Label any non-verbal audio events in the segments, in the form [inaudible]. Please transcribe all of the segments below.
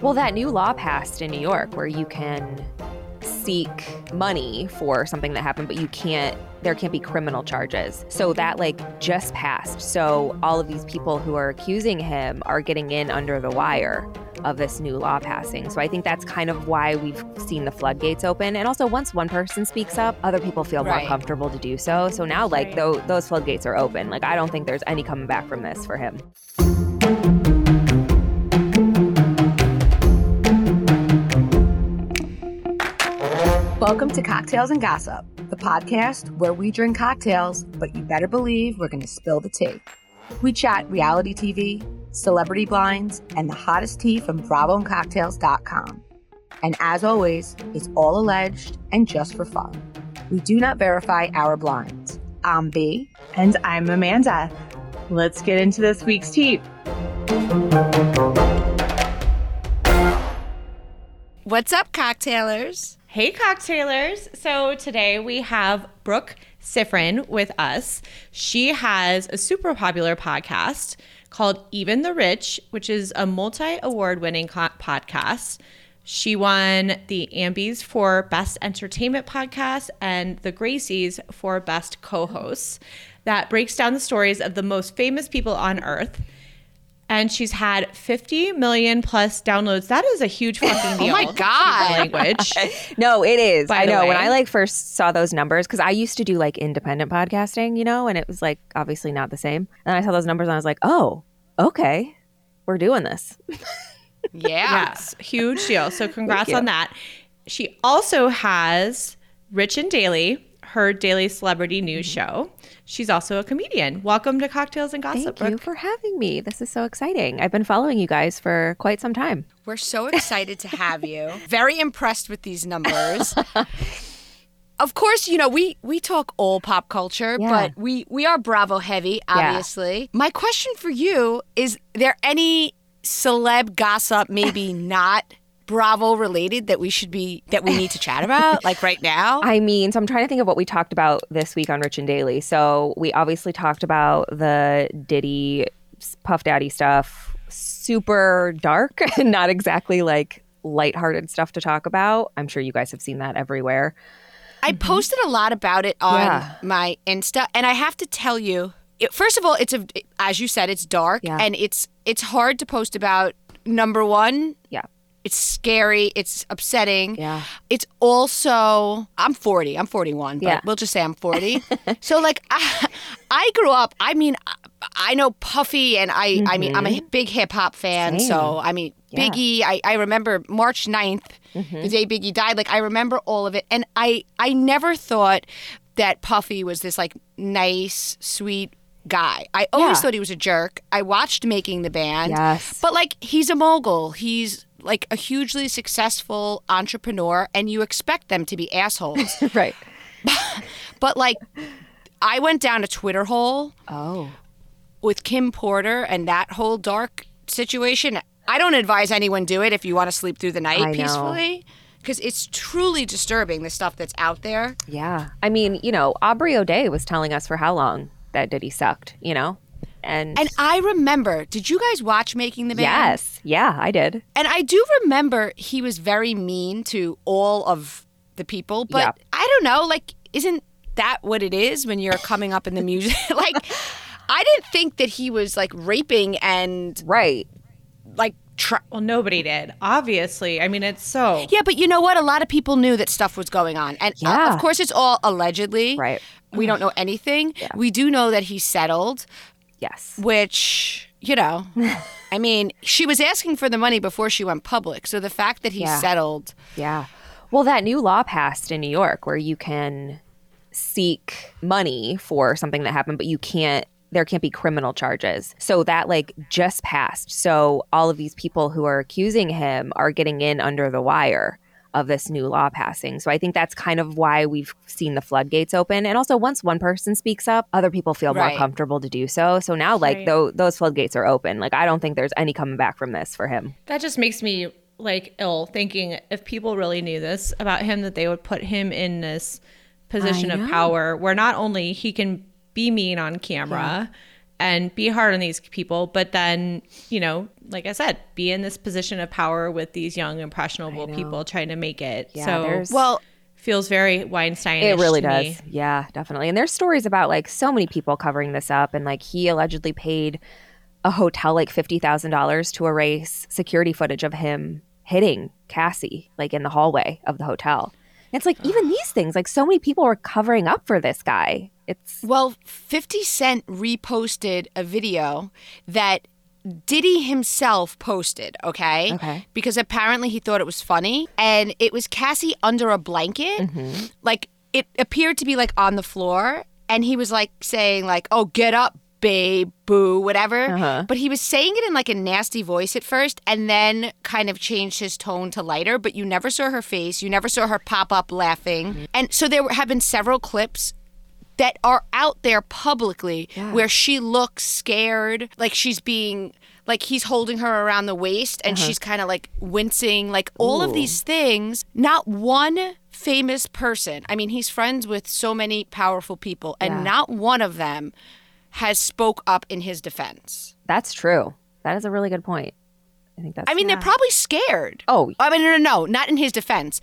Well, that new law passed in New York where you can seek money for something that happened, but you can't, there can't be criminal charges. So that like just passed. So all of these people who are accusing him are getting in under the wire of this new law passing. So I think that's kind of why we've seen the floodgates open. And also, once one person speaks up, other people feel Right. more comfortable to do so. So now, like, tho- those floodgates are open. Like, I don't think there's any coming back from this for him. Welcome to Cocktails and Gossip, the podcast where we drink cocktails, but you better believe we're going to spill the tea. We chat reality TV, celebrity blinds, and the hottest tea from BravoandCocktails.com. And as always, it's all alleged and just for fun. We do not verify our blinds. I'm B. And I'm Amanda. Let's get into this week's tea. What's up, cocktailers? Hey, cocktailers. So today we have Brooke Siffrinn with us. She has a super popular podcast called Even the Rich, which is a multi award winning co- podcast. She won the Ambies for Best Entertainment Podcast and the Gracies for Best Co hosts. That breaks down the stories of the most famous people on earth. And she's had 50 million plus downloads. That is a huge [laughs] fucking deal. Oh my God. Language. [laughs] No, it is. By I know. When. I like first saw those numbers, because I used to do like independent podcasting, you know, and it was like obviously not the same. And I saw those numbers and I was like, oh, okay, we're doing this. [laughs] Yeah. Yes, huge deal. So congrats on that. She also has Rich and Daily, her daily celebrity news mm-hmm. show. She's also a comedian. Welcome to Cocktails and Gossip. Thank you Brooke. for having me. This is so exciting. I've been following you guys for quite some time. We're so excited to have you. [laughs] Very impressed with these numbers. [laughs] of course, you know, we we talk all pop culture, Yeah. but we we are Bravo heavy, obviously. My question for you is there any celeb gossip maybe [laughs] not Bravo related that we should be that we need to chat about [laughs] like right now? I mean, so I'm trying to think of what we talked about this week on Rich and Daily. So we obviously talked about the Diddy, Puff Daddy stuff, super dark, [laughs] and not exactly like lighthearted stuff to talk about. I'm sure you guys have seen that everywhere. I mm-hmm. posted a lot about it on Yeah. my Insta, and I have to tell you, it, first of all, it's a as you said, it's dark, Yeah. and it's it's hard to post about. Number one, Yeah. It's scary, it's upsetting. Yeah. It's also I'm 40, I'm 41, but Yeah. we'll just say I'm 40. [laughs] so like I, [laughs] I grew up. I mean, I, know Puffy, and I I mean I'm a big hip hop fan. Mm-hmm. Same. So I mean Yeah. Biggie. I I remember March 9th, Mm-hmm. the day Biggie died. Like I remember all of it, and I I never thought that Puffy was this like nice, sweet guy. I always Yeah. thought he was a jerk. I watched Making the Band. Yes. But like he's a mogul. He's like a hugely successful entrepreneur and you expect them to be assholes. [laughs] right. but like I went down a Twitter hole Oh. with Kim Porter and that whole dark situation. I don't advise anyone do it if you want to sleep through the night I peacefully because it's truly disturbing the stuff that's out there. Yeah. I mean, you know, Aubrey O'Day was telling us for how long that Diddy sucked, you know? And, And I remember, did you guys watch Making the Band? yes. Yeah, I did. And I do remember he was very mean to all of the people, but Yeah. I don't know, like, isn't that what it is when you're coming up in the music? [laughs] like, [laughs] I didn't think that he was like raping and Right. like, tr- Well, nobody did. Obviously. I mean, it's so. yeah, but you know what? A lot of people knew that stuff was going on. And uh, of course, it's all allegedly. Right. We don't know anything. We do know that he settled, Yes. which, you know, [laughs] I mean, she was asking for the money before she went public. So the fact that he Yeah. settled. Yeah. Well, that new law passed in New York where you can seek money for something that happened, but you can't, there can't be criminal charges. So that like just passed. So all of these people who are accusing him are getting in under the wire of this new law passing. So I think that's kind of why we've seen the floodgates open. And also, once one person speaks up, other people feel Right. more comfortable to do so. So now, like, Right. tho- those floodgates are open. Like, I don't think there's any coming back from this for him. That just makes me like ill thinking if people really knew this about him, that they would put him in this position of power where not only he can be mean on camera and be hard on these people, but then, you know, like I said, be in this position of power with these young, impressionable people trying to make it. Yeah, so, there's- Well, feels very Weinstein. It really does. Yeah, definitely. And there's stories about like so many people covering this up and like he allegedly paid a hotel like $50,000 to erase security footage of him hitting Cassie like in the hallway of the hotel. And it's like even these things like so many people were covering up for this guy. It's Well, 50 Cent reposted a video that Diddy himself posted, okay? Okay. Because apparently he thought it was funny. And it was Cassie under a blanket. Mm-hmm. Like, it appeared to be like on the floor. And he was like saying, like, oh, get up, babe, boo, whatever. Uh-huh. But he was saying it in like a nasty voice at first and then kind of changed his tone to lighter. But you never saw her face. You never saw her pop up laughing. Mm-hmm. And so there have been several clips that are out there publicly where she looks scared, like she's being like he's holding her around the waist and uh-huh. she's kind of like wincing, like all of these things. Not one famous person. I mean, he's friends with so many powerful people and Yeah. not one of them has spoke up in his defense. that's true. That is a really good point. I think that's I mean, they're probably scared. Oh. I mean, no, no, no, not in his defense.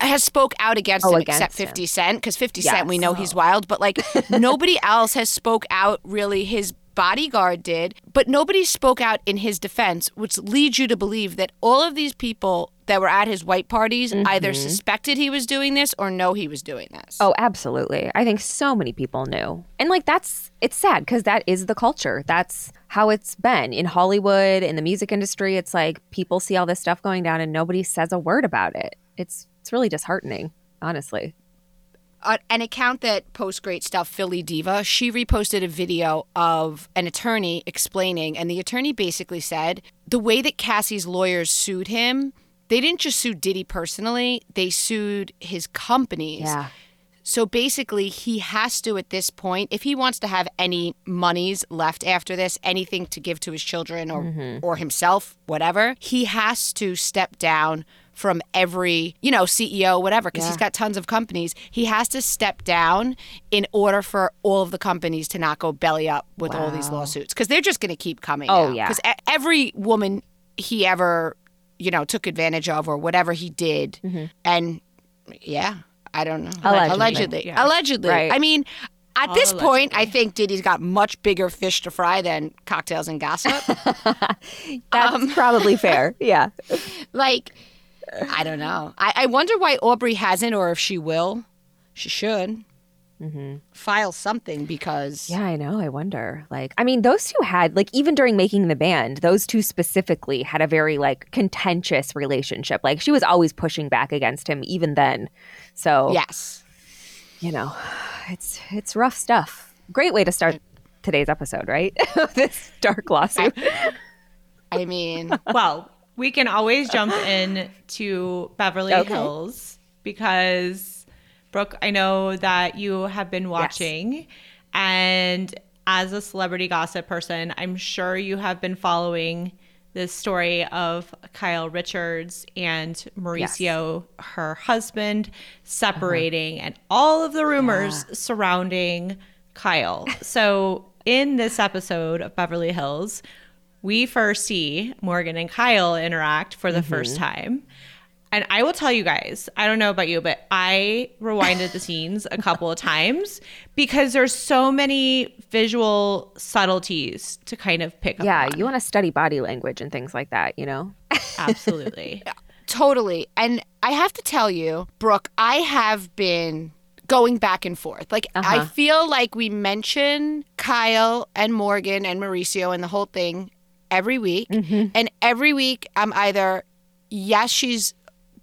Has spoke out against Oh, him against except him. 50 Cent because 50 Cent we Yes. know he's wild, but like [laughs] nobody else has spoke out really. His bodyguard did, but nobody spoke out in his defense, which leads you to believe that all of these people that were at his white parties either Mm-hmm. suspected he was doing this or know he was doing this. Oh, absolutely. I think so many people knew. And like that's it's sad because that is the culture. That's how it's been in Hollywood, in the music industry. It's like people see all this stuff going down and nobody says a word about it. It's it's really disheartening, honestly. uh, an account that posts great stuff, Philly Diva, she reposted a video of an attorney explaining, and the attorney basically said the way that Cassie's lawyers sued him, they didn't just sue Diddy personally, they sued his companies. Yeah. So basically, he has to, at this point, if he wants to have any monies left after this, anything to give to his children or, or himself, whatever, he has to step down from every, you know, CEO, whatever, because he's got tons of companies. He has to step down in order for all of the companies to not go belly up with all these lawsuits, because they're just going to keep coming. Oh, yeah. Because every woman he ever, you know, took advantage of or whatever he did, mm-hmm. and yeah, I don't know. Allegedly. Allegedly. Yeah. Allegedly. Right. I mean, at this point, I think Diddy's got much bigger fish to fry than cocktails and gossip. [laughs] That's um, probably [laughs] fair. Yeah. like, I don't know. I, I wonder why Aubrey hasn't, or if she will. She should mm-hmm. file something because Yeah, I know. I wonder. Like, I mean, those two had, like, even during making the band, those two specifically had a very, like, contentious relationship. Like, she was always pushing back against him, even then. So, yes. you know, it's it's rough stuff. Great way to start today's episode, right? [laughs] this dark lawsuit. I mean, [laughs] well, we can always jump [laughs] in to Beverly Okay. Hills because Brooke, I know that you have been watching. And as a celebrity gossip person, I'm sure you have been following this story of Kyle Richards and Mauricio, her husband, uh-huh. separating and all of the rumors surrounding Kyle. So, in this episode of Beverly Hills, we first see Morgan and Kyle interact for the first mm-hmm. time. And I will tell you guys, I don't know about you, but I rewinded the scenes a couple of times because there's so many visual subtleties to kind of pick up. yeah, you want to study body language and things like that, you know? [laughs] absolutely. Totally. And I have to tell you, Brooke, I have been going back and forth. Like, I uh-huh. feel like we mention Kyle and Morgan and Mauricio and the whole thing every week. And every week, I'm either, yes, she's,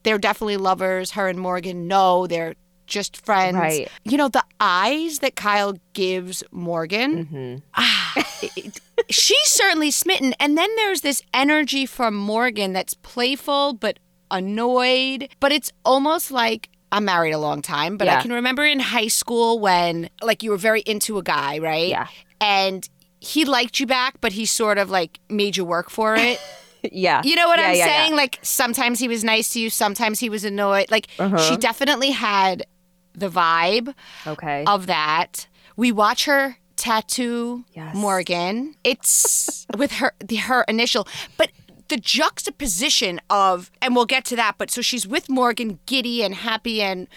they're definitely lovers, her and Morgan. No, they're just friends. Right. You know, the eyes that Kyle gives Morgan, ah, [laughs] it- she's certainly smitten. And then there's this energy from Morgan that's playful but annoyed. But it's almost like I'm married a long time, but I can remember in high school when like you were very into a guy, right? Yeah. And he liked you back, but he sort of like made you work for it. [laughs] yeah. You know what Yeah, I'm yeah, yeah. saying? Like sometimes he was nice to you, sometimes he was annoyed. Like Uh-huh. she definitely had the vibe Okay. of that. We watch her tattoo Yes. Morgan. It's [laughs] with her the, her initial, but the juxtaposition of and we'll get to that, but so she's with Morgan giddy and happy and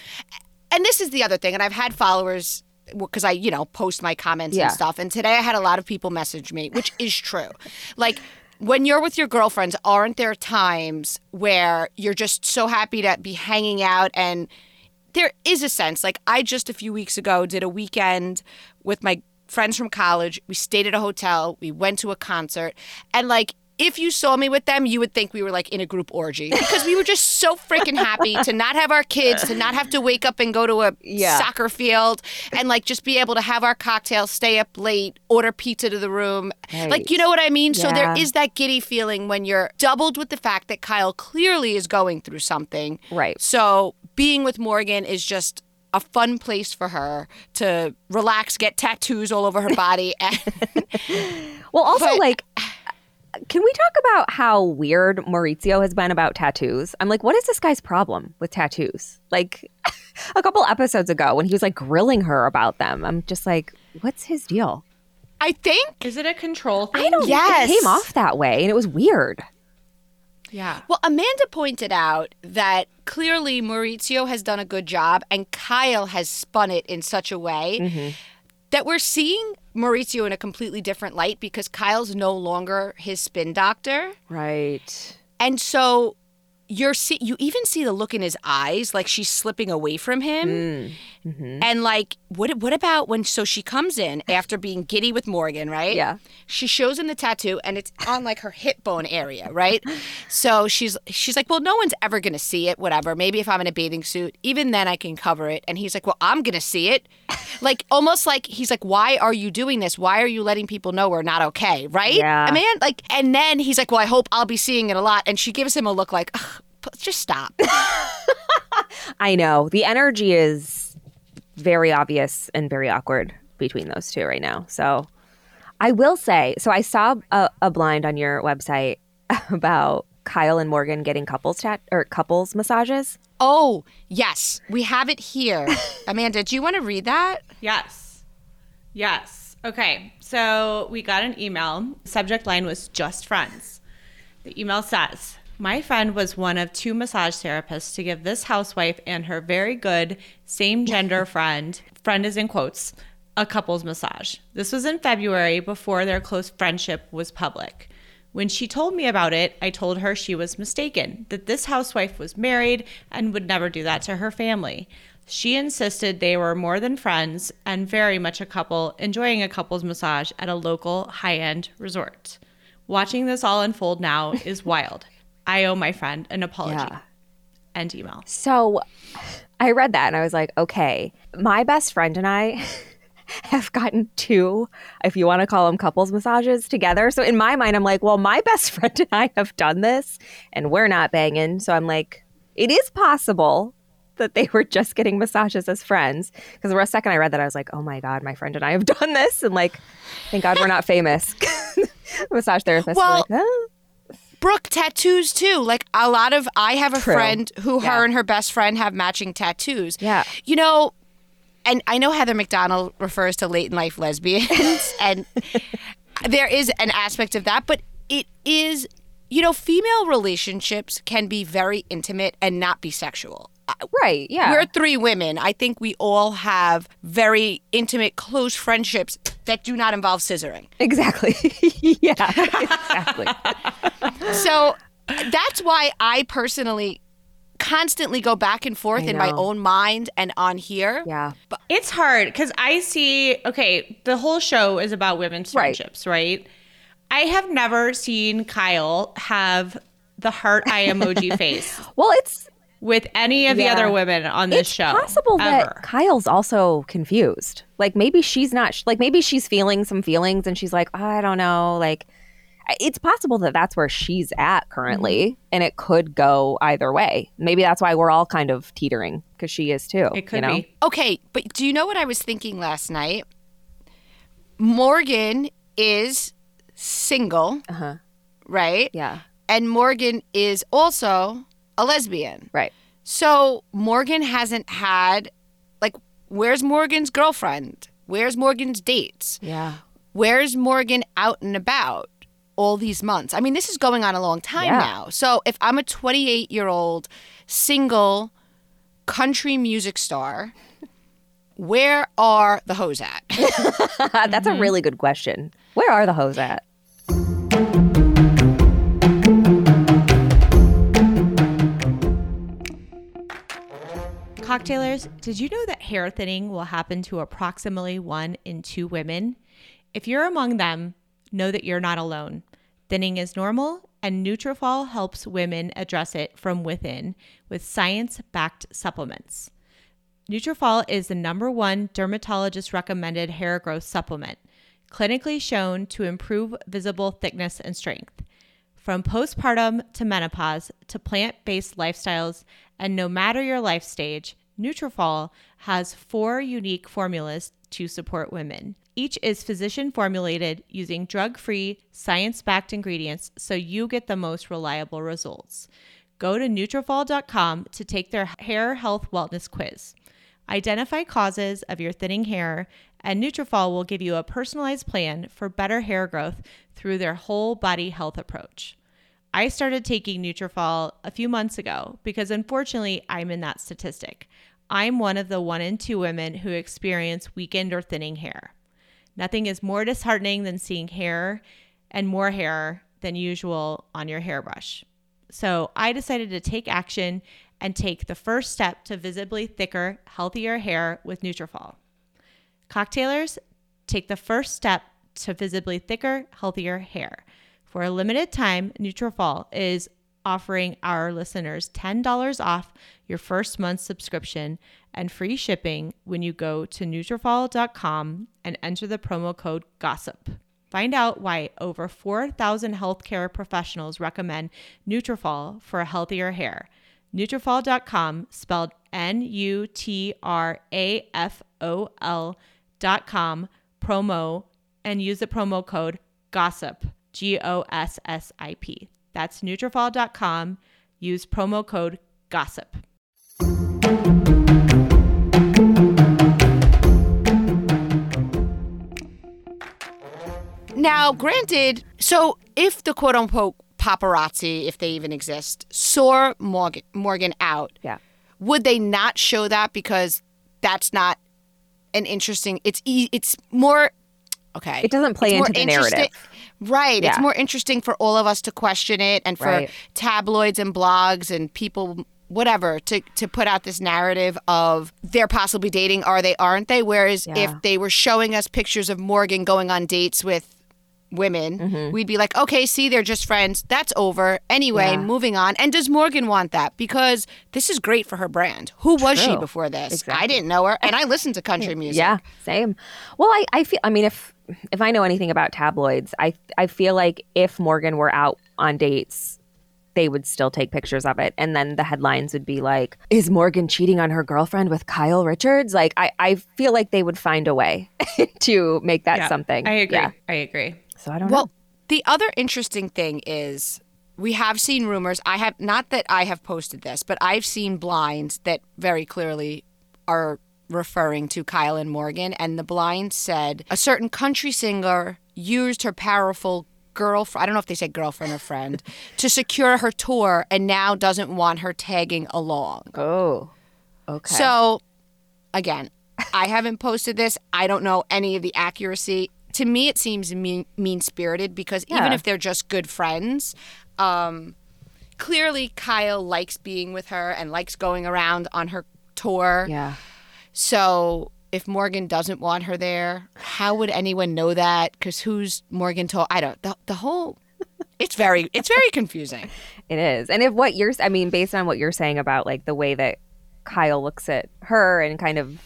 and this is the other thing and I've had followers because I, you know, post my comments Yeah. and stuff. And today I had a lot of people message me, which is true. Like when you're with your girlfriends, aren't there times where you're just so happy to be hanging out and there is a sense like I just a few weeks ago did a weekend with my friends from college. We stayed at a hotel, we went to a concert, and like if you saw me with them, you would think we were like in a group orgy [laughs] because we were just so freaking happy to not have our kids, to not have to wake up and go to a Yeah. soccer field, and like just be able to have our cocktails, stay up late, order pizza to the room. Like, you know what I mean? So there is that giddy feeling when you're doubled with the fact that Kyle clearly is going through something. Right. So being with Morgan is just a fun place for her to relax, get tattoos all over her body. And [laughs] Well, also But- like can we talk about how weird Mauricio has been about tattoos? I'm like, what is this guy's problem with tattoos? Like [laughs] a couple episodes ago when he was like grilling her about them, I'm just like, what's his deal? I think, Is it a control thing? I don't Yes. it came off that way and it was weird. Yeah. well, Amanda pointed out that clearly Mauricio has done a good job and Kyle has spun it in such a way mm-hmm. that we're seeing Mauricio in a completely different light because Kyle's no longer his spin doctor. Right. And so you're see you even see the look in his eyes like she's slipping away from him. Mm. Mm-hmm. And like what what about when so she comes in after being giddy with Morgan, right? Yeah. She shows him the tattoo and it's on like her hip bone area, right? So she's she's like, "Well, no one's ever going to see it, whatever. Maybe if I'm in a bathing suit, even then I can cover it." And he's like, "Well, I'm going to see it." [laughs] Like almost like he's like, "Why are you doing this? Why are you letting people know we're not okay?" Right? Yeah. I mean, like and then he's like, "Well, I hope I'll be seeing it a lot." And she gives him a look like, Ugh, "Just stop." [laughs] I know. The energy is very obvious and very awkward between those two right now. So I will say, so I saw a, a blind on your website [laughs] about Kyle and Morgan getting couples chat or couples massages. oh, yes. We have it here. [laughs] Amanda, do you want to read that? Yes. Yes. Okay. So we got an email. Subject line was just friends. The email says, My friend was one of two massage therapists to give this housewife and her very good same gender [laughs] friend, friend is in quotes, a couples massage. This was in February before their close friendship was public. When she told me about it, I told her she was mistaken, that this housewife was married and would never do that to her family. She insisted they were more than friends and very much a couple enjoying a couple's massage at a local high end resort. Watching this all unfold now is wild. I owe my friend an apology. Yeah. End email. So I read that and I was like, okay, my best friend and I [laughs] have gotten two, if you want to call them couples massages together. So in my mind, I'm like, well, my [laughs] best friend and I have done this and we're not banging. So I'm like, it is possible that they were just getting massages as friends. Because the second I read that, I was like, oh my God, my friend and I have [laughs] done this. And like, thank God we're not famous. Massage therapists. Well, like, "Oh." Brooke tattoos too. Like a lot of I have a True. friend who Yeah. her and her best friend have matching tattoos. Yeah. You know, and I know Heather McDonald refers to late in life lesbians [laughs] and there is an aspect of that, but it is you know, female relationships can be very intimate and not be sexual. Right. Yeah. We're three women. I think we all have very intimate, close friendships that do not involve scissoring. exactly. [laughs] yeah. Exactly. [laughs] So that's why I personally constantly go back and forth in my own mind and on here. Yeah. But- It's hard because I see, okay, the whole show is about women's Right. friendships, right? I have never seen Kyle have the heart eye emoji [laughs] face Well, it's with any of the other women on this it's show. It's possible ever. that Kyle's also confused. Like maybe she's not. Like maybe she's feeling some feelings, and she's like, I don't know. Like it's possible that that's where she's at currently, Mm-hmm. and it could go either way. Maybe that's why we're all kind of teetering because she is too. it could you know? be. Okay, but do you know what I was thinking last night? Morgan is single, Uh-huh. right? Yeah. And Morgan is also a lesbian. Right. So Morgan hasn't had like where's Morgan's girlfriend? Where's Morgan's dates? Yeah. Where's Morgan out and about all these months? I mean, this is going on a long time Yeah. now. So if I'm a 28 year old single country music star, where are the hoes at? [laughs] That's a mm-hmm. really good question. Where are the hoes at? Cocktailers, did you know that hair thinning will happen to approximately one in two women? If you're among them, know that you're not alone. Thinning is normal, and Nutrafol helps women address it from within with science-backed supplements. Nutrafol is the number one dermatologist recommended hair growth supplement, clinically shown to improve visible thickness and strength. From postpartum to menopause to plant-based lifestyles and no matter your life stage, Nutrafol has four unique formulas to support women. Each is physician formulated using drug-free, science-backed ingredients so you get the most reliable results. Go to Nutrafol.com to take their hair health wellness quiz. Identify causes of your thinning hair, and Nutrafol will give you a personalized plan for better hair growth through their whole body health approach. I started taking Nutrafol a few months ago because unfortunately I'm in that statistic. I'm one of the 1 in 2 women who experience weakened or thinning hair. Nothing is more disheartening than seeing hair and more hair than usual on your hairbrush. So I decided to take action and take the first step to visibly thicker, healthier hair with Nutrafol. Cocktailers, take the first step to visibly thicker, healthier hair. For a limited time, Nutrafol is offering our listeners $10 off your first month's subscription and free shipping when you go to Nutrafol.com and enter the promo code GOSSIP. Find out why over 4,000 healthcare professionals recommend Nutrafol for healthier hair. Nutrafol.com, spelled N-U-T-R-A-F-O-L dot com, promo, and use the promo code GOSSIP, G-O-S-S-I-P. That's Nutrafol.com. Use promo code GOSSIP. Now, granted, so if the quote unquote paparazzi, if they even exist, saw Morgan, Morgan out, Yeah. would they not show that because that's not an interesting? It's e- it's more okay. It doesn't play into the narrative. Right. It's more interesting for all of us to question it and for Right. tabloids and blogs and people whatever to to put out this narrative of they're possibly dating are they aren't they whereas Yeah. if they were showing us pictures of Morgan going on dates with women Mm-hmm. we'd be like okay see they're just friends that's over anyway Yeah. moving on and does Morgan want that because this is great for her brand who was she before this I didn't know her and I listened to country [laughs] music Yeah, same. Well, I, I feel. I mean, if if I know anything about tabloids, I I feel like if Morgan were out on dates, they would still take pictures of it, and then the headlines would be like, "Is Morgan cheating on her girlfriend with Kyle Richards?" Like, I I feel like they would find a way [laughs] to make that Yeah, something. I agree. Yeah. I agree. So I don't Well, know. the other interesting thing is we have seen rumors. I have not that I have posted this, but I've seen blinds that very clearly are referring to Kyle and Morgan. And the blind said a certain country singer used her powerful girlfriend, I don't know if they said girlfriend or friend, [laughs] to secure her tour and now doesn't want her tagging along. Oh, okay. So, again, I haven't posted this. I don't know any of the accuracy. To me, it seems mean spirited because even if they're just good friends, um, clearly Kyle likes being with her and likes going around on her tour. yeah. So if Morgan doesn't want her there, how would anyone know that? Because who's Morgan told? I don't. The, the whole. It's very. It's very confusing. [laughs] It is. And if what you're, I mean, based on what you're saying about like the way that Kyle looks at her and kind of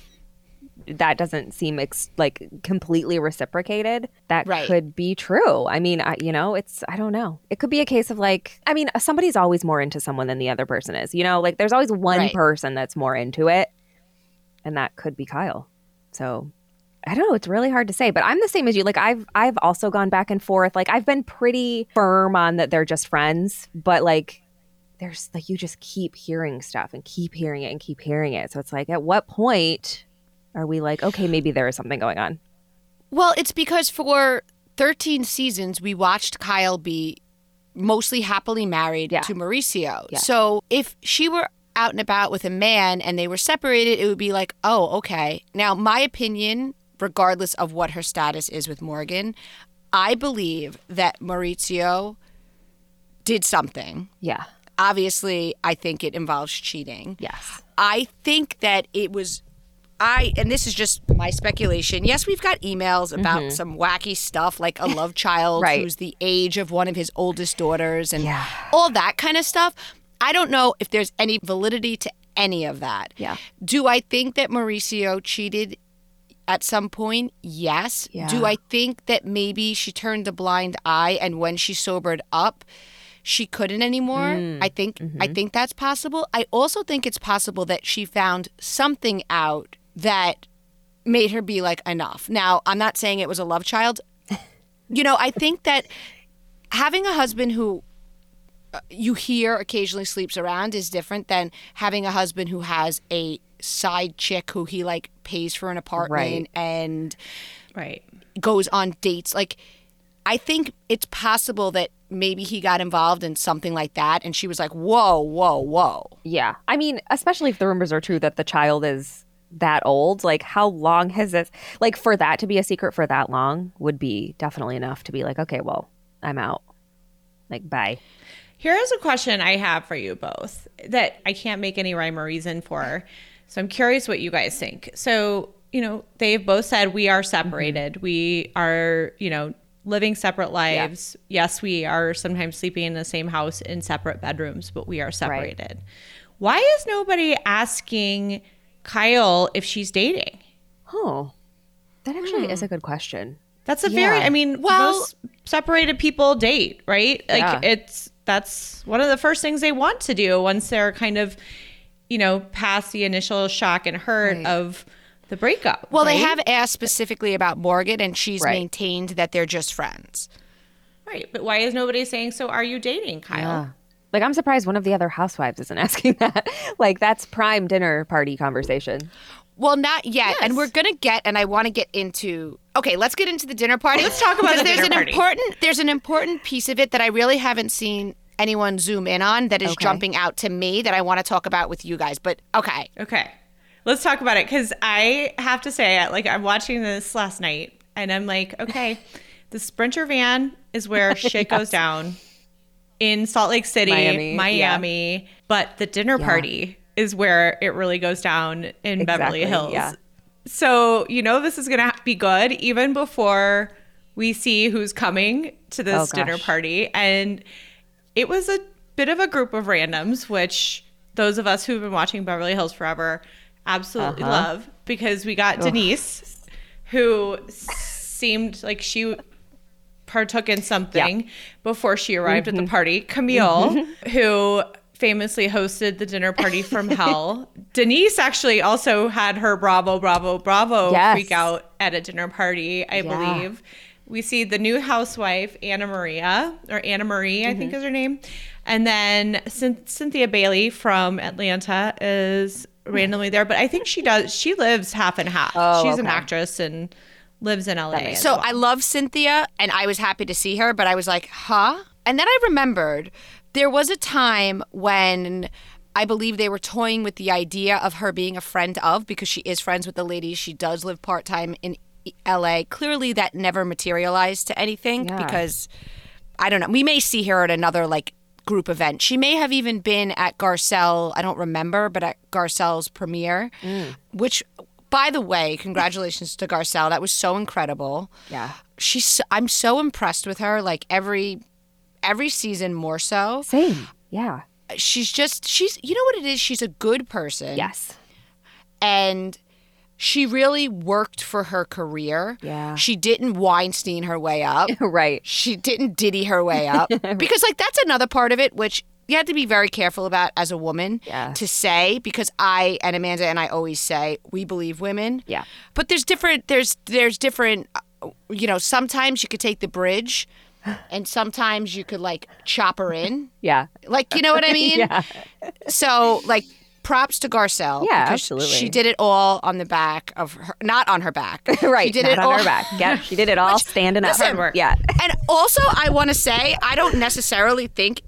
that doesn't seem ex- like completely reciprocated, that Right. could be true. I mean, I, you know, it's, I don't know. It could be a case of like, I mean, somebody's always more into someone than the other person is, you know, like there's always one Right. person that's more into it. And that could be Kyle. So I don't know. It's really hard to say, but I'm the same as you. Like I've I've also gone back and forth. Like I've been pretty firm on that they're just friends, but like there's like you just keep hearing stuff and keep hearing it and keep hearing it. So it's like at what point are we like, okay, maybe there is something going on? Well, it's because for 13 seasons, we watched Kyle be mostly happily married Yeah. to Mauricio. Yeah. So if she were out and about with a man and they were separated, it would be like, oh, okay. Now, my opinion, regardless of what her status is with Morgan, I believe that Mauricio did something. Yeah. Obviously, I think it involves cheating. Yes. I think that it was I and this is just my speculation. Yes, we've got emails about some wacky stuff like a love child Mm-hmm. Right. who's the age of one of his oldest daughters and Yeah. all that kind of stuff. I don't know if there's any validity to any of that. Yeah. Do I think that Mauricio cheated at some point? Yes. Yeah. Do I think that maybe she turned a blind eye and when she sobered up, she couldn't anymore? Mm. I think I Mm-hmm. think that's possible. I also think it's possible that she found something out that made her be like enough. Now, I'm not saying it was a love child. [laughs] you know, I think that having a husband who uh, you hear occasionally sleeps around is different than having a husband who has a side chick who he like pays for an apartment Right. and Right. goes on dates. Like, I think it's possible that maybe he got involved in something like that, and she was like, "Whoa, whoa, whoa." Yeah. I mean, especially if the rumors are true that the child is that old, like how long has this like for that to be a secret for that long would be definitely enough to be like, okay, well, I'm out. Like bye. Here's a question I have for you both that I can't make any rhyme or reason for. So I'm curious what you guys think. So, you know, they've both said we are mm-hmm. separated. We are, you know, living separate lives. Yes, we are sometimes sleeping in the same house in separate bedrooms, but we are separated. Why is nobody asking Kyle if she's dating? Oh. That actually hmm. is a good question. That's a very, I mean, Well- most separated people date, right? Like Yeah. it's that's one of the first things they want to do once they're kind of, you know, past the initial shock and hurt of the breakup. Well, they have asked specifically about Morgan, and she's Right. maintained that they're just friends. right. But why is nobody saying so are you dating, Kyle? Like I'm surprised one of the other housewives isn't [laughs] asking that. like that's prime dinner party conversation. Well, not yet, and we're gonna get, and I want to get into. Okay, let's get into the dinner party. Let's talk about Because the there's dinner an party. important there's an important piece of it that I really haven't seen anyone zoom in on that is Okay. jumping out to me that I want to talk about with you guys. But okay, Okay. Let's talk about it cuz I have to say like I'm watching this last night and I'm like, okay, the Sprinter van is where [laughs] shit goes down in Salt Lake City, Miami, Miami, yeah. but the dinner party is where it really goes down in Beverly Hills. yeah. So, you know this is going to be good even before we see who's coming to this Oh, dinner party and it was a bit of a group of randoms which those of us who've been watching Beverly Hills forever absolutely Uh-huh. love because we got Denise who seemed like she partook in something before she arrived Mm-hmm. at the party. Camille, who famously hosted the dinner party from [laughs] hell. Denise actually also had her Bravo, Bravo, Bravo Yes. freak out at a dinner party, I Yeah. believe. We see the new housewife, Anna Maria, or Anna Marie, I Mm-hmm. think is her name. And then Cyn- Cynthia Bailey from Atlanta is randomly there, but I think she does, she lives half and half. Oh, She's an actress and lives in LA. So well. I love Cynthia and I was happy to see her, but I was like, huh? And then I remembered there was a time when I believe they were toying with the idea of her being a friend of because she is friends with the ladies. She does live part time in LA. Clearly, that never materialized to anything Yeah. because I don't know. We may see her at another like group event. She may have even been at Garcelle, I don't remember, but at Garcelle's premiere, which, by the way, congratulations to Garcelle. That was so incredible Yeah. she's I'm so impressed with her like every every season more so. Same. Yeah. She's just she's you know what it is she's a good person. Yes. And she really worked for her career. Yeah. She didn't Weinstein her way up. [laughs] right. she didn't diddy her way up [laughs] because like that's another part of it which you have to be very careful about as a woman Yeah. to say because I and Amanda and I always say we believe women. Yeah. But there's different there's there's different uh, you know sometimes you could take the bridge [laughs] and sometimes you could like chop her in. Yeah. Like you know what I mean? [laughs] Yeah. So like props to Garcelle. Yeah, absolutely. She did it all on the back of her, not on her back. [laughs] right. She did not it on all her back. Yeah, she did it all standing up. listen, yeah. And also, I want to say, I don't necessarily think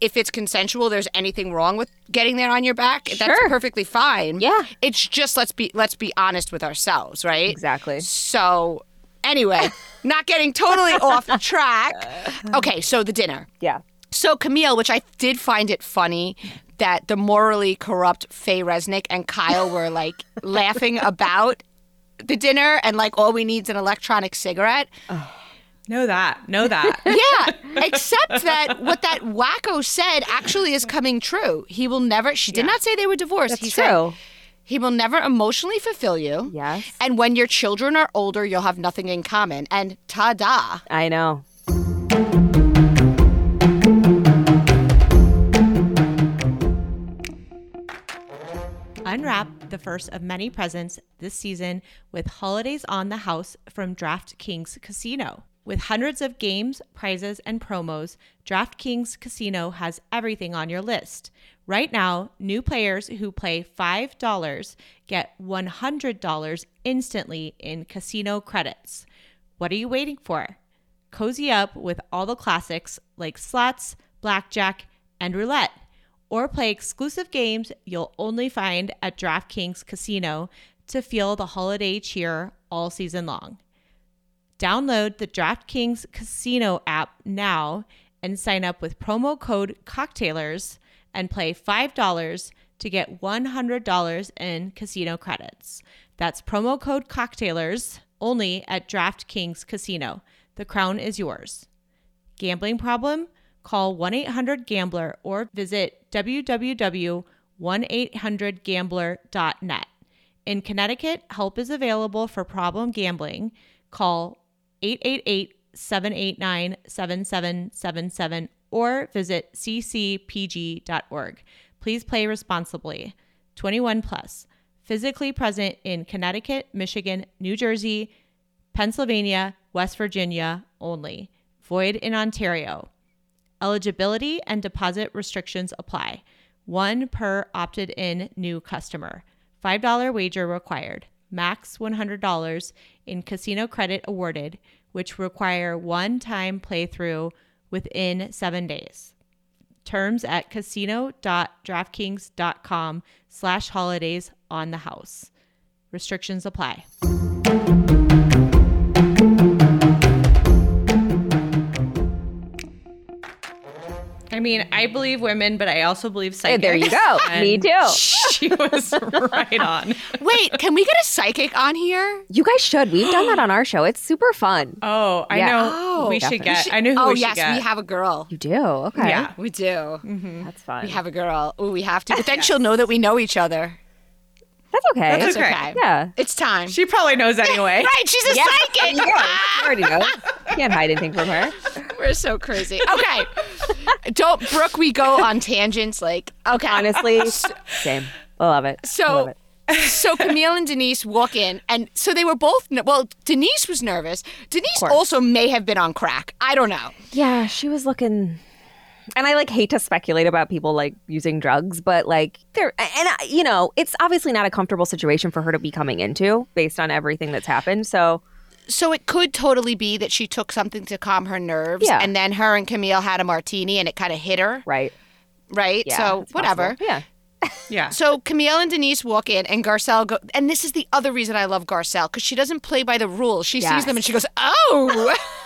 if it's consensual, there's anything wrong with getting there on your back. That's perfectly fine. Yeah. It's just let's be let's be honest with ourselves, right? Exactly. So, anyway, [laughs] not getting totally off [laughs] track. Okay, so the dinner. Yeah. So Camille, which I did find it funny that the morally corrupt Faye Resnick and Kyle [laughs] were like laughing about the dinner and like all we need is an electronic cigarette. Know that. Know [laughs] that. Yeah, except that what that wacko said actually is coming true. He will never. She did not say they were divorced. That's he true. said he will never emotionally fulfill you. Yes. And when your children are older, you'll have nothing in common. And ta-da! I know. Unwrap the first of many presents this season with Holidays on the House from DraftKings Casino. With hundreds of games, prizes, and promos, DraftKings Casino has everything on your list. Right now, new players who play $5 get $100 instantly in casino credits. What are you waiting for? Cozy up with all the classics like slots, blackjack, and roulette or play exclusive games you'll only find at DraftKings Casino to feel the holiday cheer all season long. Download the DraftKings Casino app now and sign up with promo code COCKTAILERS and play $5 to get $100 in casino credits. That's promo code COCKTAILERS only at DraftKings Casino. The crown is yours. Gambling problem? Call 1 800 Gambler or visit www.1800Gambler.net. In Connecticut, help is available for problem gambling. Call 888 789 7777 or visit ccpg.org. Please play responsibly. 21 plus. Physically present in Connecticut, Michigan, New Jersey, Pennsylvania, West Virginia only. Void in Ontario. Eligibility and deposit restrictions apply. One per opted in new customer. $5 wager required. Max $100 in casino credit awarded, which require one time playthrough within seven days. Terms at casino.draftkings.com slash holidays on the house. Restrictions apply. I mean, I believe women, but I also believe psychics. there you go. Me too. She [laughs] was right on. Wait, can we get a psychic on here? You guys should. We've done that [gasps] on our show. It's super fun. Oh, I Yeah. know. Oh, we should definitely. get. I know who oh we should yes, get. we have a girl. You do? Okay. Yeah. We do. Mm-hmm. That's fun. We have a girl. Oh, we have to. But then [laughs] she'll know that we know each other. That's okay. That's okay. okay. Yeah. It's time. She probably knows anyway. [laughs] right, she's a psychic. You already know. You can't hide anything from her. [laughs] We're so crazy. Okay. Don't Brooke, we go on tangents like okay. Honestly, [laughs] same. I love it. I love So it. so Camille and Denise walk in and so they were both well Denise was nervous. Denise also may have been on crack. I don't know. Yeah, she was looking. And I like hate to speculate about people like using drugs, but like they're and I, you know it's obviously not a comfortable situation for her to be coming into based on everything that's happened. So So it could totally be that she took something to calm her nerves Yeah. and then her and Camille had a martini and it kind of hit her, right, right? yeah, so whatever. possible. Yeah, [laughs] Yeah. So Camille and Denise walk in, and Garcelle go. And this is the other reason I love Garcelle because she doesn't play by the rules. She sees them and she goes, "Oh, [laughs]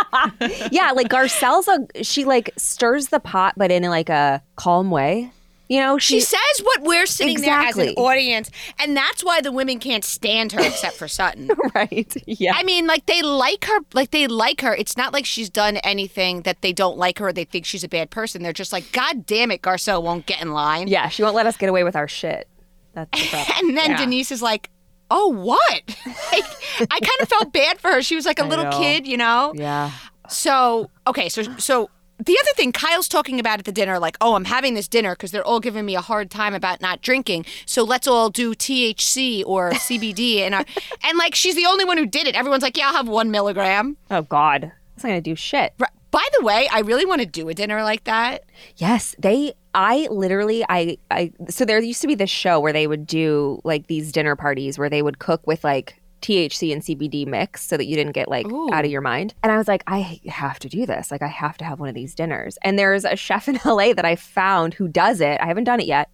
[laughs] yeah. Like Garcelle's a she like stirs the pot, but in like a calm way. You know, she she, says what we're sitting there as an Exactly. audience, and that's why the women can't stand her except for Sutton. [laughs] right. Yeah, I mean, like they like her, like they like her. It's not like she's done anything that they don't like her. or They think she's a bad person. They're just like, God damn it, Garcelle won't get in line. yeah. She won't let us get away with our shit. That's [laughs] the problem. And then Yeah. Denise is like, Oh, what? [laughs] like, I kind of felt bad for her. She was like a I little know. kid, you know. yeah. So okay, so so the other thing Kyle's talking about at the dinner, like, oh, I'm having this dinner because they're all giving me a hard time about not drinking. So let's all do THC or CBD, and I, [laughs] and like she's the only one who did it. Everyone's like, yeah, I'll have one milligram. Oh God, it's not gonna do shit. Right. By the way, I really want to do a dinner like that. Yes, they I literally, I, I, so there used to be this show where they would do like these dinner parties where they would cook with like THC and CBD mix so that you didn't get like Ooh. out of your mind. And I was like, I have to do this. Like, I have to have one of these dinners. And there's a chef in [laughs] LA that I found who does it. I haven't done it yet,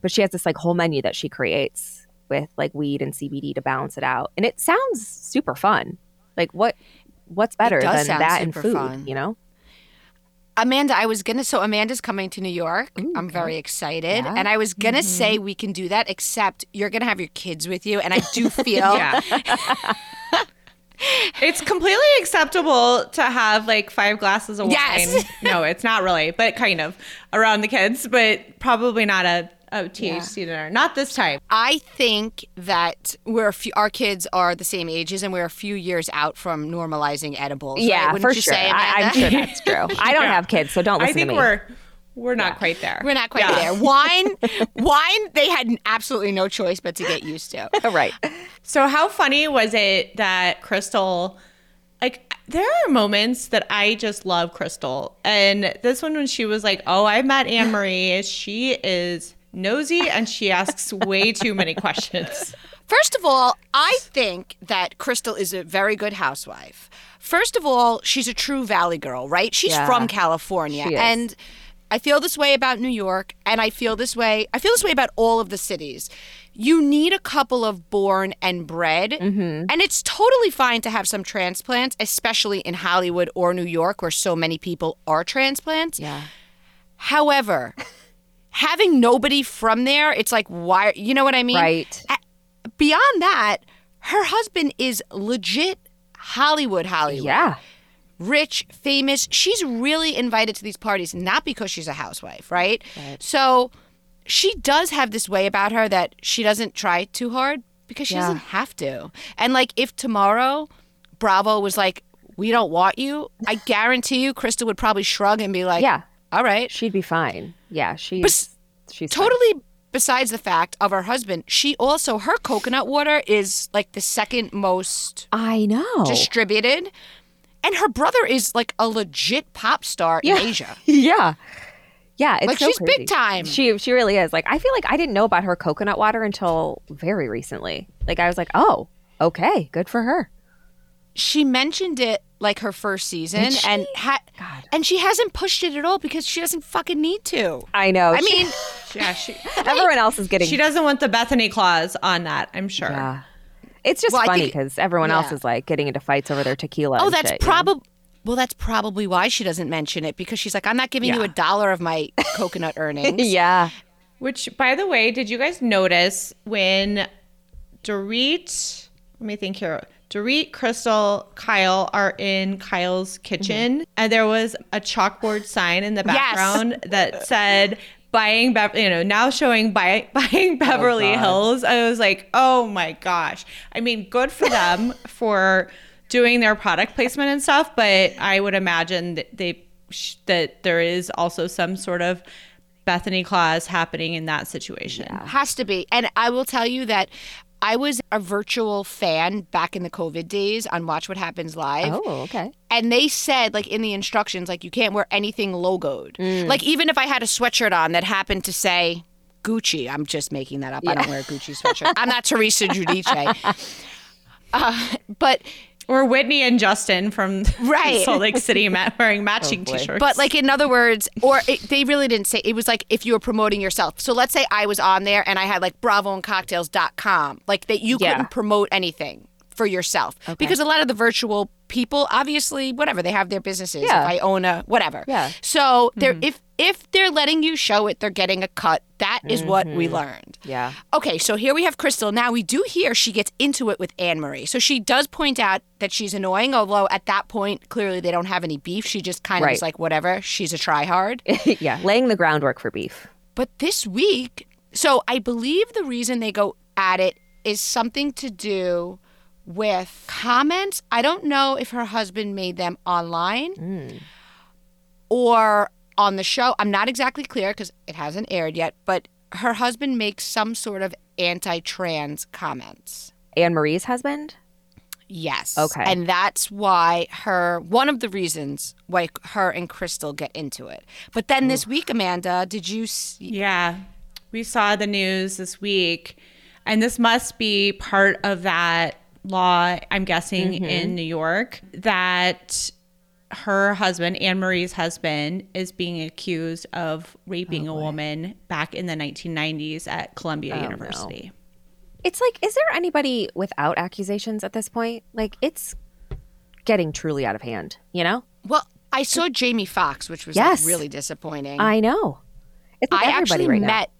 but she has this like whole menu that she creates with like weed and CBD to balance it out. And it sounds super fun. Like, what, what's better than that and food, fun. you know? Amanda, I was gonna. So Amanda's coming to New York. I'm very excited, Yeah. and I was gonna mm-hmm. say we can do that. Except you're gonna have your kids with you, and I do [laughs] feel Yeah. [laughs] it's completely acceptable to have like five glasses of wine. Yes. no, it's not really, but kind of around the kids, but probably not a, Oh, a THC dinner. Not this time. I think that we're a few, our kids are the same ages, and we're a few years out from normalizing edibles. Yeah, Wouldn't for you sure. Say, I, I'm sure [laughs] that's true. I don't Yeah. have kids, so don't listen I think to me. we're we're not quite there. We're not quite Yeah. there. [laughs] Wine, wine. They had absolutely no choice but to get used to. [laughs] right. So how funny was it that Crystal like there are moments that I just love Crystal. And this one when she was like, "Oh, I met Anne Marie. She is nosy and she asks way too many questions." [laughs] First of all, I think that Crystal is a very good housewife. First of all, she's a true Valley girl, right? She's Yeah. from California. She. And I feel this way about New York, and I feel this way. I feel this way about all of the cities. You need a couple of born and bred, Mm-hmm. and it's totally fine to have some transplants, especially in Hollywood or New York, where so many people are transplants. Yeah. However, having nobody from there, it's like why? You know what I mean? Right. Beyond that, her husband is legit Hollywood Hollywood. Yeah. Rich, famous. She's really invited to these parties, not because she's a housewife, right? So she does have this way about her that she doesn't try too hard because she Yeah. doesn't have to. And like if tomorrow Bravo was like, we don't want you, I guarantee you Krista would probably shrug and be like, Yeah. All right. She'd be fine. Yeah. She's Bes- she's fine. Totally besides the fact of her husband, she also her coconut water is like the second most I know. distributed. And her brother is like a legit pop star Yeah. in Asia. [laughs] yeah. Yeah, it's Like, so she's big time. She she really is. Like I feel like I didn't know about her coconut water until very recently. Like I was like, "Oh, okay, good for her." She mentioned it like her first season Did she? and ha- God. and she hasn't pushed it at all because she doesn't fucking need to. I know. I She- mean, [laughs] Yeah, she [laughs] everyone else is getting she doesn't want the Bethenny clause on that, I'm sure. Yeah. It's just Well, funny because everyone else is like getting into fights over their tequila. oh, and that's shit, you know? probably well, that's probably why she doesn't mention it because she's like, I'm not giving you a dollar of my coconut earnings. [laughs] yeah. Which, by the way, did you guys notice when Dorit, let me think here, Dorit, Crystal, Kyle are in Kyle's kitchen, mm-hmm. and there was a chalkboard sign in the Yes. background that said, Buying, Bev- you know, now showing buy- [laughs] buying Beverly oh, God. Hills. I was like, oh my gosh. I mean, good for them [laughs] for doing their product placement and stuff, but I would imagine that they sh- that there is also some sort of Bethenny clause happening in that situation. Has to be. And I will tell you that I was a virtual fan back in the COVID days on Watch What Happens Live. Oh, okay. And they said, like, in the instructions, like, you can't wear anything logoed. Mm. Like, even if I had a sweatshirt on that happened to say Gucci, I'm just making that up. I don't wear a Gucci sweatshirt. I'm not Teresa Giudice. [laughs] Uh, but Or Whitney and Justin from [laughs] Right. Salt Lake City ma- wearing matching oh, boy. t-shirts. But like in other words, or it, they really didn't say it was like if you were promoting yourself. So let's say I was on there and I had like bravoandcocktails.com, like that you Yeah. couldn't promote anything for yourself because a lot of the virtual people obviously whatever they have their businesses Yeah. if i own a whatever Yeah. so they're mm-hmm. if if they're letting you show it they're getting a cut That is what we mm-hmm. learned Yeah. Okay, so here we have Crystal. Now we do hear she gets into it with Anne Marie. So she does point out that she's annoying, although at that point, clearly they don't have any beef. She just kind of Right. is like, whatever, she's a tryhard. [laughs] yeah. Laying the groundwork for beef. but this week, so I believe the reason they go at it is something to do with comments. I don't know if her husband made them online or on the show. I'm not exactly clear because it hasn't aired yet, but her husband makes some sort of anti trans comments. Anne Marie's husband? Yes. Okay. And that's why her one of the reasons why her and Crystal get into it. But then this week, Amanda, did you see Yeah. We saw the news this week, and this must be part of that law, I'm guessing, in mm-hmm. New York, that her husband, Anne Marie's husband, is being accused of raping oh, a woman back in the 1990s at Columbia oh, no. University. It's like, is there anybody without accusations at this point? Like, it's getting truly out of hand, you know? Well, I saw Jamie Foxx, which was Yes. like really disappointing. I know. It's like I actually right now. met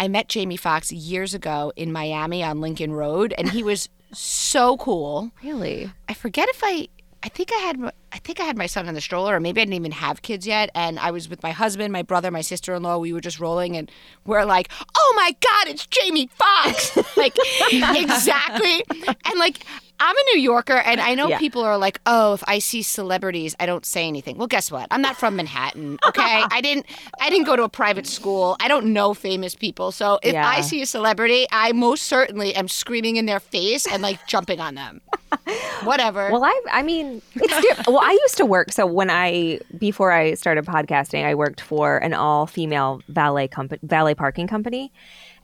I met Jamie Foxx years ago in Miami on Lincoln Road and he was so cool. Really? I forget if I I think I had I think I had my son in the stroller or maybe I didn't even have kids yet and I was with my husband, my brother, my sister-in-law. We were just rolling and we're like, "Oh my god, it's Jamie Foxx." [laughs] like [laughs] exactly. And like I'm a New Yorker and I know Yeah. people are like, "Oh, if I see celebrities, I don't say anything." Well, guess what? I'm not from Manhattan, okay? [laughs] I didn't I didn't go to a private school. I don't know famous people. So if Yeah. I see a celebrity, I most certainly am screaming in their face and like jumping on them. [laughs] Whatever. Well, I I mean, [laughs] well. I used to work. So when I before I started podcasting, I worked for an all female valet company, valet parking company,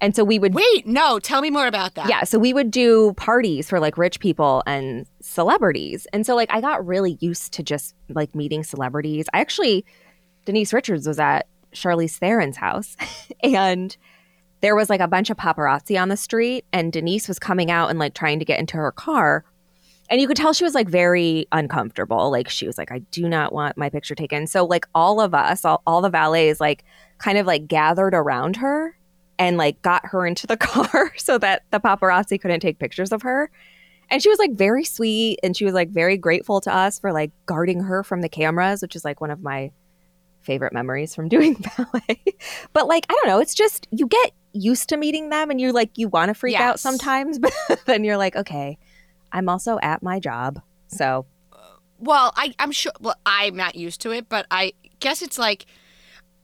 and so we would Wait, no, tell me more about that. yeah, so we would do parties for like rich people and celebrities, and so like I got really used to just like meeting celebrities. I actually Denise Richards was at Charlize Theron's house, [laughs] and there was like a bunch of paparazzi on the street, and Denise was coming out and like trying to get into her car. And you could tell she was like very uncomfortable. Like she was like, I do not want my picture taken. So like all of us, all, all the valets, like kind of like gathered around her and like got her into the [laughs] car so that the paparazzi couldn't take pictures of her. And she was like very sweet and she was like very grateful to us for like guarding her from the cameras, which is like one of my favorite memories from [laughs] doing ballet. but like, I don't know, it's just you get used to meeting them and you're like, you want to freak out sometimes, [laughs] but then you're like, okay, I'm also at my job. So Well, I, I'm sure. Well, I'm not used to it, but I guess it's like,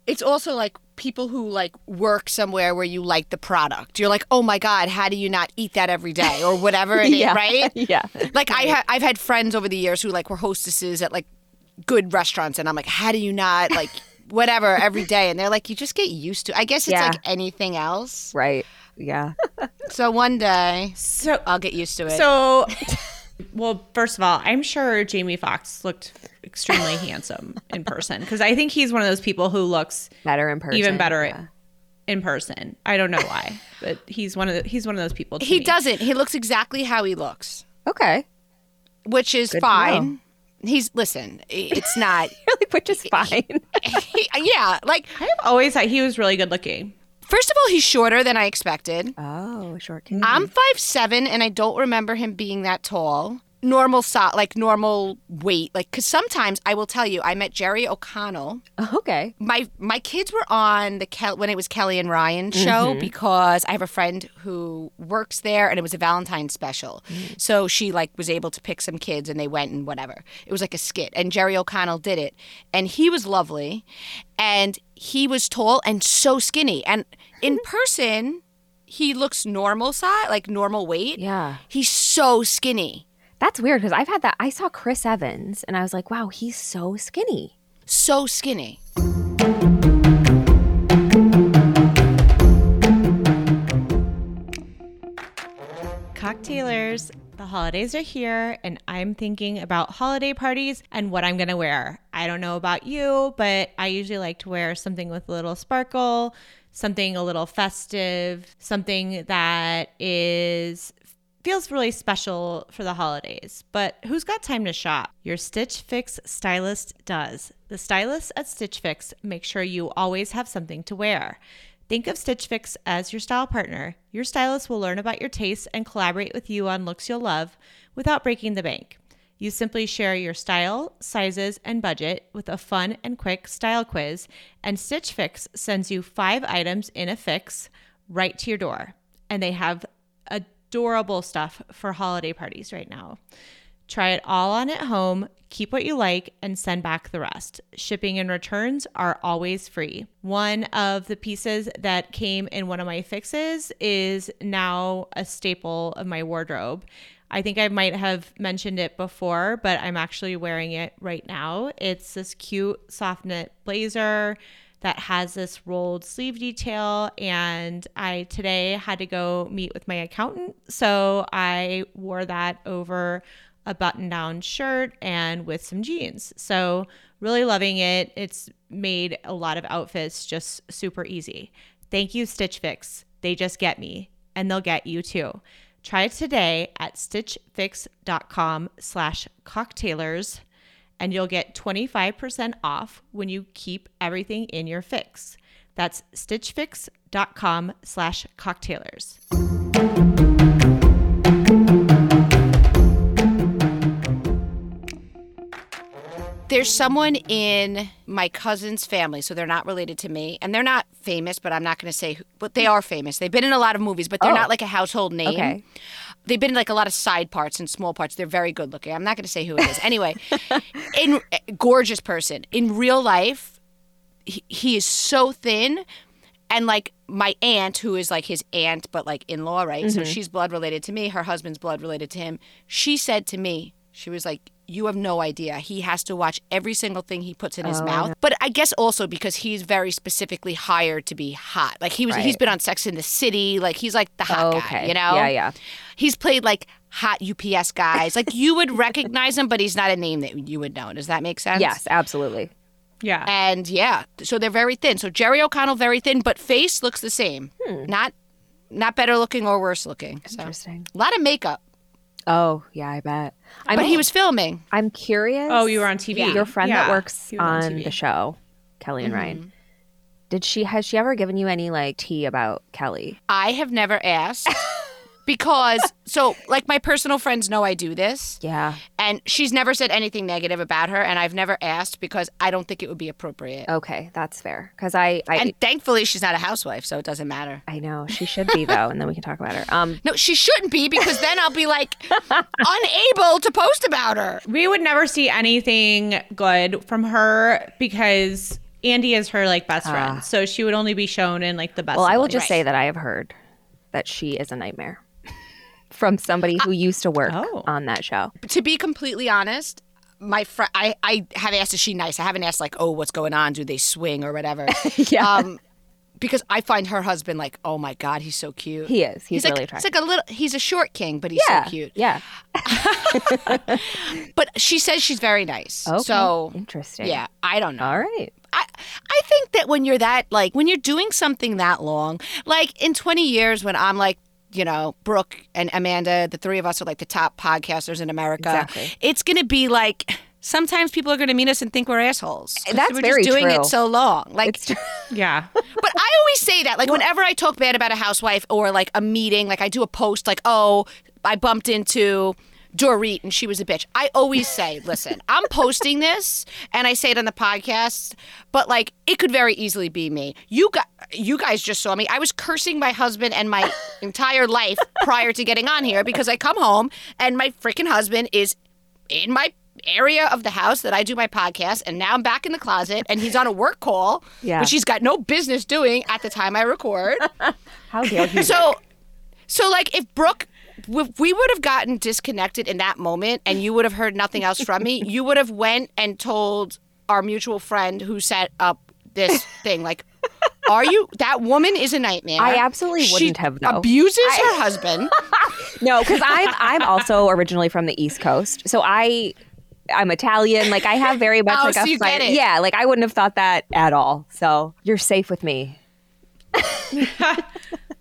it's also like people who like work somewhere where you like the product. You're like, oh my god, how do you not eat that every day or whatever it [laughs] is, yeah, right? [laughs] yeah. Like I ha- I've had friends over the years who like were hostesses at like good restaurants, and I'm like, how do you not like [laughs] whatever every day? And they're like, you just get used to. I guess it's Yeah. like anything else. Right. Yeah. So one day So, I'll get used to it. so, well, first of all, I'm sure Jamie Foxx looked extremely [laughs] handsome in person because I think he's one of those people who looks Better in person. even better Yeah. in person. I don't know why, but he's one of the, he's one of those people. to he me. doesn't. He looks exactly how he looks, Okay. which is Good fine. He's listen. It's not. [laughs] Really, which is [laughs] fine. he- yeah, like I've always thought he was really good looking. First of all, he's shorter than I expected. oh, short mm. king. I'm five seven, and I don't remember him being that tall. Normal so like normal weight, like because sometimes I will tell you, I met Jerry O'Connell. Oh, okay. My my kids were on the Kel- when it was Kelly and Ryan show mm-hmm. because I have a friend who works there, and it was a Valentine's special. Mm. So she like was able to pick some kids, and they went and whatever. It was like a skit, and Jerry O'Connell did it, and he was lovely, and he was tall and so skinny, and in person he looks normal size, like normal weight. Yeah. He's so skinny. That's weird because I've had that. I saw Chris Evans and I was like, wow, he's so skinny. So skinny. Cocktailers, the holidays are here, and I'm thinking about holiday parties and what I'm gonna wear. I don't know about you, but I usually like to wear something with a little sparkle, something a little festive, something that is feels really special for the holidays. But who's got time to shop? Your Stitch Fix stylist does. The stylists at Stitch Fix make sure you always have something to wear. Think of Stitch Fix as your style partner. Your stylist will learn about your tastes and collaborate with you on looks you'll love without breaking the bank. You simply share your style, sizes, and budget with a fun and quick style quiz, and Stitch Fix sends you five items in a fix right to your door. And they have adorable stuff for holiday parties right now. Try it all on at home, keep what you like, and send back the rest. Shipping and returns are always free. One of the pieces that came in one of my fixes is now a staple of my wardrobe. I think I might have mentioned it before, but I'm actually wearing it right now. It's this cute soft knit blazer that has this rolled sleeve detail and I today had to go meet with my accountant, so I wore that over a button-down shirt and with some jeans. So, really loving it. It's made a lot of outfits just super easy. Thank you Stitch Fix. They just get me and they'll get you too. Try it today at stitchfix.com slash cocktailers and you'll get 25% off when you keep everything in your fix. That's stitchfix.com slash cocktailers. There's someone in my cousin's family, so they're not related to me, and they're not famous, but I'm not going to say, who, but they are famous. They've been in a lot of movies, but they're Oh. not like a household name. Okay. They've been in like a lot of side parts and small parts. They're very good looking. I'm not going to say who it is. Anyway, [laughs] in gorgeous person in real life, he, he is so thin, and like my aunt, who is like his aunt, but like in law, right? So mm-hmm. she's blood related to me. Her husband's blood related to him. She said to me, she was like, "You have no idea. He has to watch every single thing he puts in his oh, mouth." But I guess also because he's very specifically hired to be hot. Like he was, he's Right. been on Sex in the City. Like he's like the hot guy, Okay. you know? Yeah, yeah. He's played like hot UPS guys. Like you would recognize him, but he's not a name that you would know. Does that make sense? Yes, absolutely. Yeah. And yeah, so they're very thin. So Jerry O'Connell very thin, but face looks the same. Hmm. Not not better looking or worse looking. So. Interesting. A lot of makeup. Oh, yeah, I bet. I'm, But he was filming. I'm curious. Oh, you were on TV. Your friend Yeah, that works he was on the show, Kelly and mm-hmm. Ryan. Did she has she ever given you any like tea about Kelly? I have never asked [laughs] because so like my personal friends know I do this. Yeah. And she's never said anything negative about her and I've never asked because I don't think it would be appropriate. Okay, that's fair. Because I I, And thankfully she's not a housewife, so it doesn't matter. I know she should be though, and then we can talk about her. Um, No, she shouldn't be because then I'll be like [laughs] unable to post about her. we would never see anything good from her because Andy is her like best friend. So she would only be shown in like the best. well, I will lights. just say that I have heard that she is a nightmare from somebody who used to work Oh. on that show. to be completely honest, my friend, I, I have asked, is she nice? I haven't asked like, oh, what's going on? Do they swing or whatever? [laughs] Yeah. Um, because I find her husband like, oh my god, he's so cute. He is. He's, like, really It's attractive. like a little. He's a short king, but he's yeah, so cute. Yeah. [laughs] But she says she's very nice. Okay. So interesting. yeah, I don't know. All right. I I think that when you're that like when you're doing something that long, like in 20 years when I'm like you know, Brooke and Amanda, the three of us are like the top podcasters in America. Exactly. It's going to be like sometimes people are going to meet us and think we're assholes. That's we're very just doing true. it so long. Like It's [laughs] Yeah. but I always say that. Like whenever I talk bad about a housewife or like a meeting, like I do a post like, "Oh, I bumped into Dorit and she was a bitch." I always say, "Listen, I'm posting this and I say it on the podcast, but like it could very easily be me. You got you guys just saw me. I was cursing my husband and my entire life prior to getting on here because I come home and my freaking husband is in my area of the house that I do my podcast, and now I'm back in the closet, and he's on a work call, Yeah. which he's got no business doing at the time I record. [laughs] how dare you? so, so like if Brooke, we would have gotten disconnected in that moment, and you would have heard nothing else from me, you would have went and told our mutual friend who set up this thing, like. Are you that woman is a nightmare? I absolutely She wouldn't have, though. Abuses her husband. [laughs] No, because I'm I'm also originally from the East Coast, so I I'm Italian. Like I have very much Oh, like so a fight-. Yeah, like I wouldn't have thought that at all. So you're safe with me. [laughs]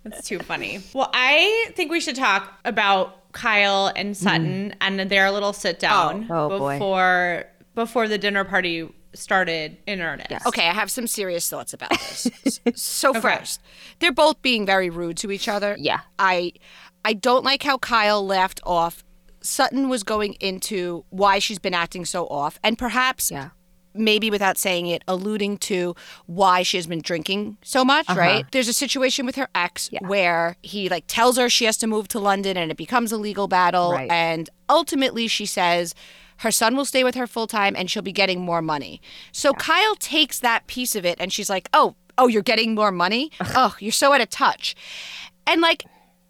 That's too funny. Well, I think we should talk about Kyle and mm-hmm. Sutton and their little sit down Oh. Oh, boy. before before the dinner party started in earnest. Okay, I have some serious thoughts about this. [laughs] so first, they're both being very rude to each other. Yeah. I I don't like how Kyle laughed off. Sutton was going into why she's been acting so off and perhaps Yeah. Maybe without saying it alluding to why she has been drinking so much, Uh-huh. right? There's a situation with her ex where he like tells her she has to move to London and it becomes a legal battle Right. and ultimately she says her son will stay with her full time and she'll be getting more money. So Kyle takes that piece of it and she's like, "Oh, oh, you're getting more money? [laughs] oh, you're so out of touch." And like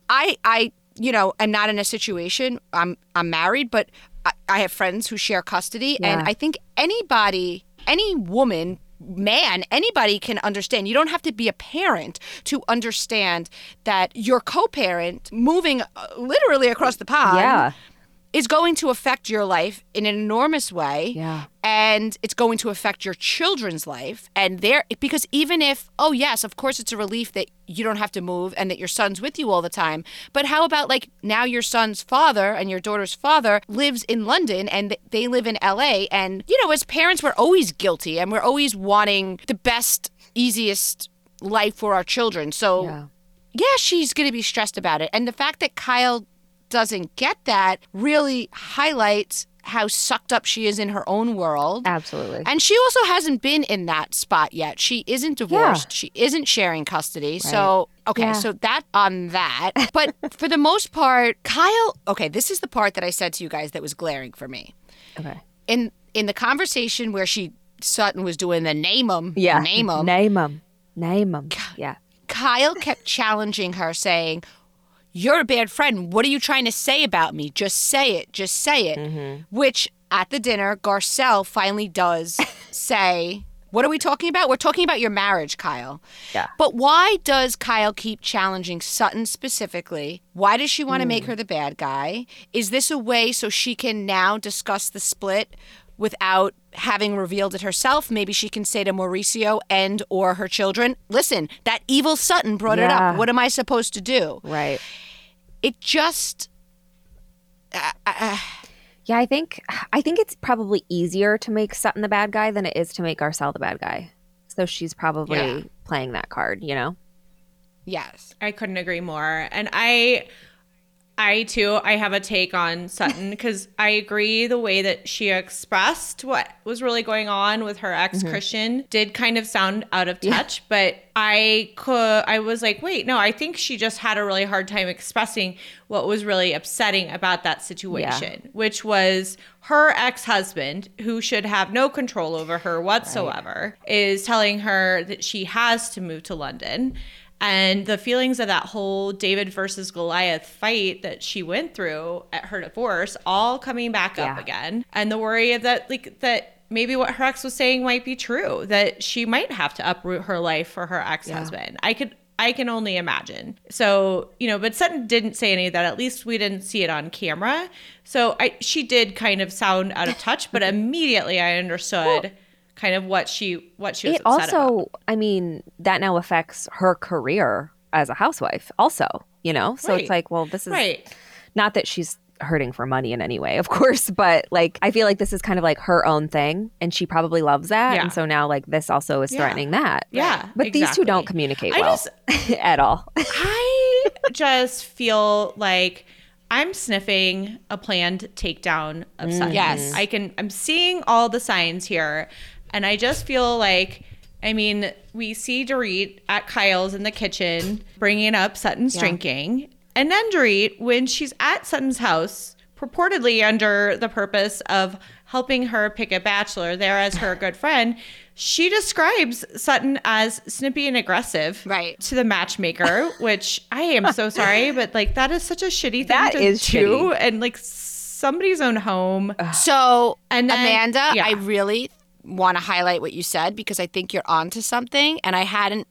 I I you know, I'm not in a situation. I'm I'm married, but I, I have friends who share custody, and I think anybody, any woman. Man, anybody can understand. You don't have to be a parent to understand that your co parent moving uh, literally across the pond Yeah. Is going to affect your life in an enormous way. Yeah. And it's going to affect your children's life. And there, because even if, oh, yes, of course, it's a relief that you don't have to move and that your son's with you all the time. But how about like now your son's father and your daughter's father lives in London and they live in LA? And, you know, as parents, we're always guilty and we're always wanting the best, easiest life for our children. So, Yeah. yeah, she's going to be stressed about it. And the fact that Kyle doesn't get that really highlights how sucked up she is in her own world. Absolutely. And she also hasn't been in that spot yet. She isn't divorced. Yeah. She isn't sharing custody. So, okay, Yeah. so that on that. [laughs] But for the most part, Kyle, okay, this is the part that I said to you guys that was glaring for me. okay. In in the conversation where she Sutton was doing the name name 'em, Yeah. name 'em, Name them. Name them. Yeah. Kyle kept challenging her, saying, You're a bad friend. What are you trying to say about me? Just say it. Just say it. Mm-hmm. Which at the dinner, Garcelle finally does [laughs] say, What are we talking about? We're talking about your marriage, Kyle. Yeah. But why does Kyle keep challenging Sutton specifically? Why does she want to make hmm. her the bad guy? Is this a way so she can now discuss the split without having revealed it herself? Maybe she can say to Mauricio and or her children, "Listen, that evil Sutton brought it up. What am I supposed to do?" Right. It just uh, uh, uh. Yeah, I think I think it's probably easier to make Sutton the bad guy than it is to make Garcelle the bad guy. So she's probably Yeah. playing that card, you know? yes. I couldn't agree more. And I I too I have a take on Sutton because I agree the way that she expressed what was really going on with her ex mm-hmm. Christian did kind of sound out of touch, but I could I was like, wait, no, I think she just had a really hard time expressing what was really upsetting about that situation, which was her ex-husband who should have no control over her whatsoever is telling her that she has to move to London and the feelings of that whole David versus Goliath fight that she went through at her divorce all coming back up again. And the worry of that like that maybe what her ex was saying might be true that she might have to uproot her life for her ex-husband. I could i can only imagine. So you know but sutton didn't say any of that. At least we didn't see it on camera. So i she did kind of sound out of touch but [laughs] immediately i understood kind of what she what she was It upset also, about. I mean, that now affects her career as a housewife, also, you know? So Right. it's like, well, this is right not that she's hurting for money in any way, of [laughs] course, but like, I feel like this is kind of like her own thing and she probably loves that. Yeah. And so now, like, this also is Yeah. threatening that. Yeah, But these two don't exactly. communicate I well just- [laughs] at all. I [laughs] just feel like I'm sniffing a planned takedown of Sutton. Mm. Yes. I can I'm seeing all the signs here and I just feel like I mean, we see Dorit at Kyle's in the kitchen bringing up Sutton's drinking. And then Dorit, when she's at Sutton's house, purportedly under the purpose of helping her pick a bachelor there as her good friend, she describes Sutton as snippy and aggressive Right. to the matchmaker, [laughs] which I am so sorry, but like that is such a shitty thing That to is do, and like somebody's own home. So, And then- Amanda, yeah. I really want to highlight what you said because I think you're onto something. And I hadn't.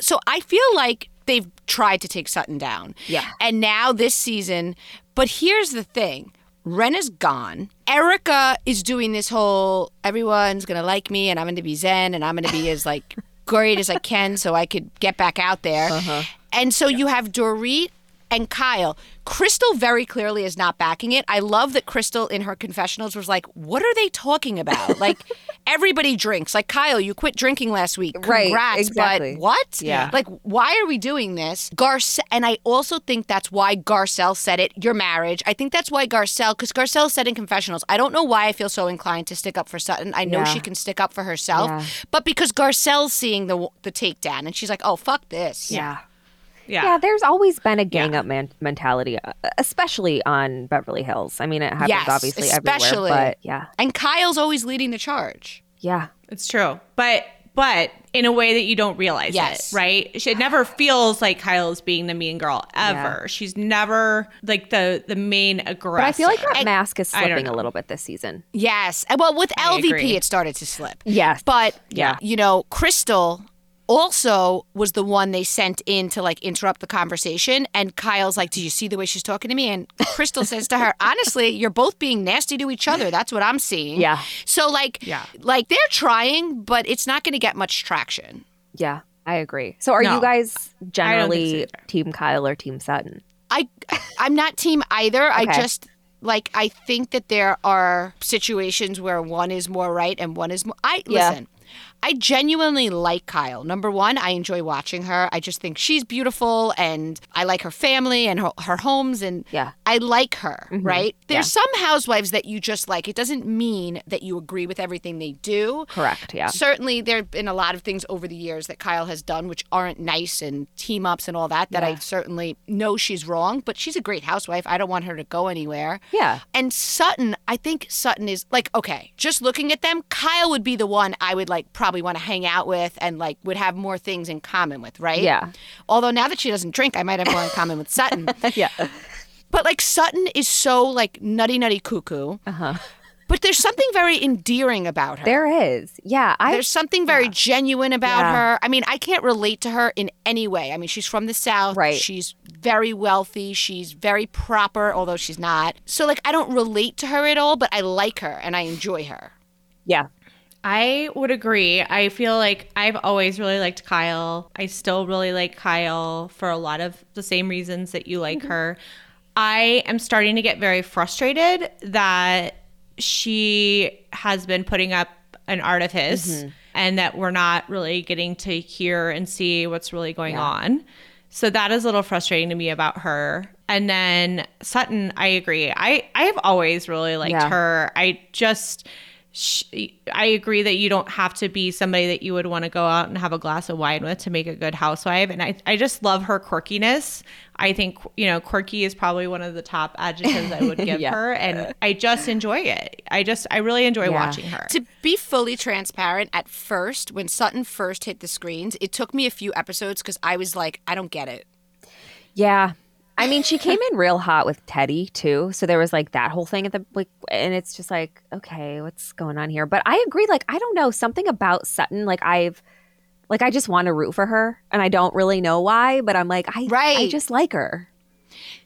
So I feel like they've tried to take Sutton down. Yeah. And now this season. But here's the thing Ren is gone. Erica is doing this whole everyone's going to like me and I'm going to be Zen and I'm going to be as like [laughs] great as I can so I could get back out there. Uh-huh. And so you have Dorit and Kyle. Crystal very clearly is not backing it. I love that Crystal in her confessionals was like, "What are they talking about?" [laughs] like everybody drinks. Like Kyle, you quit drinking last week. Right, Congrats, exactly. But what? Yeah. Like why are we doing this? Garce and I also think that's why Garcelle said it, your marriage. I think that's why Garcelle cuz Garcelle said in confessionals, I don't know why I feel so inclined to stick up for Sutton. I know Yeah. she can stick up for herself, Yeah. but because Garcelle's seeing the the takedown and she's like, "Oh, fuck this." Yeah. Yeah. Yeah, there's always been a gang up man- mentality, uh, especially on Beverly Hills. I mean, it happens Yes, obviously especially. everywhere, but yeah, And Kyle's always leading the charge. yeah, It's true. But but in a way that you don't realize Yes. it, right? It never feels like Kyle's being the mean girl ever. She's never like the the main aggressor. But I feel like that mask is slipping a little bit this season. Yes. Well, with I LVP, agree. it started to slip. Yes. But Yeah. you know, Crystal also was the one they sent in to like interrupt the conversation. And Kyle's like, "Do you see the way she's talking to me?" And Crystal says to her, "Honestly, you're both being nasty to each other. That's what I'm seeing." Yeah. So like, Yeah. like they're trying, but it's not going to get much traction. Yeah, I agree. So are No. you guys I so generally team Kyle or team Sutton? I, I'm not team either. I just like I think that there are situations where one is more right and one is more. I Yeah. listen. I genuinely like Kyle. Number one, I enjoy watching her. I just think she's beautiful, and I like her family and her, her homes, and Yeah. I like her. Mm-hmm. Right? There's Yeah. some housewives that you just like. It doesn't mean that you agree with everything they do. Correct. Yeah. Certainly, there have been a lot of things over the years that Kyle has done which aren't nice and team ups and all that, that I certainly know she's wrong, but she's a great housewife. I don't want her to go anywhere. Yeah. And Sutton, I think Sutton is like, okay, just looking at them, Kyle would be the one I would like probably want to hang out with and like would have more things in common with, right? Yeah. Although now that she doesn't drink, I might have more in common with Sutton. [laughs] Yeah. But like Sutton is so like nutty, nutty cuckoo. Uh huh. But there's something very endearing about her. There is. Yeah. I There's something very genuine about Yeah. her. I mean, I can't relate to her in any way. I mean, she's from the South. Right. She's very wealthy. She's very proper, although she's not. So, like, I don't relate to her at all, but I like her and I enjoy her. yeah. I would agree. I feel like I've always really liked Kyle. I still really like Kyle for a lot of the same reasons that you like mm-hmm. her. I am starting to get very frustrated that she has been putting up an art of his, mm-hmm. and that we're not really getting to hear and see what's really going on. So that is a little frustrating to me about her. And then Sutton, I agree. I I have always really liked Yeah. her. I just she, I agree that you don't have to be somebody that you would want to go out and have a glass of wine with to make a good housewife. And I, I just love her quirkiness. I think, you know, quirky is probably one of the top adjectives I would [laughs] give Yeah. her. And I just enjoy it. I just, I really enjoy Yeah. watching her. To be fully transparent, at first, when Sutton first hit the screens, it took me a few episodes because I was like, I don't get it. Yeah. I mean, she came in real hot with Teddi too. So there was like that whole thing at the like, and it's just like, okay, what's going on here? But I agree. Like, I don't know something about Sutton. Like, I've, like, I just want to root for her, and I don't really know why. But I'm like, I, I just like her.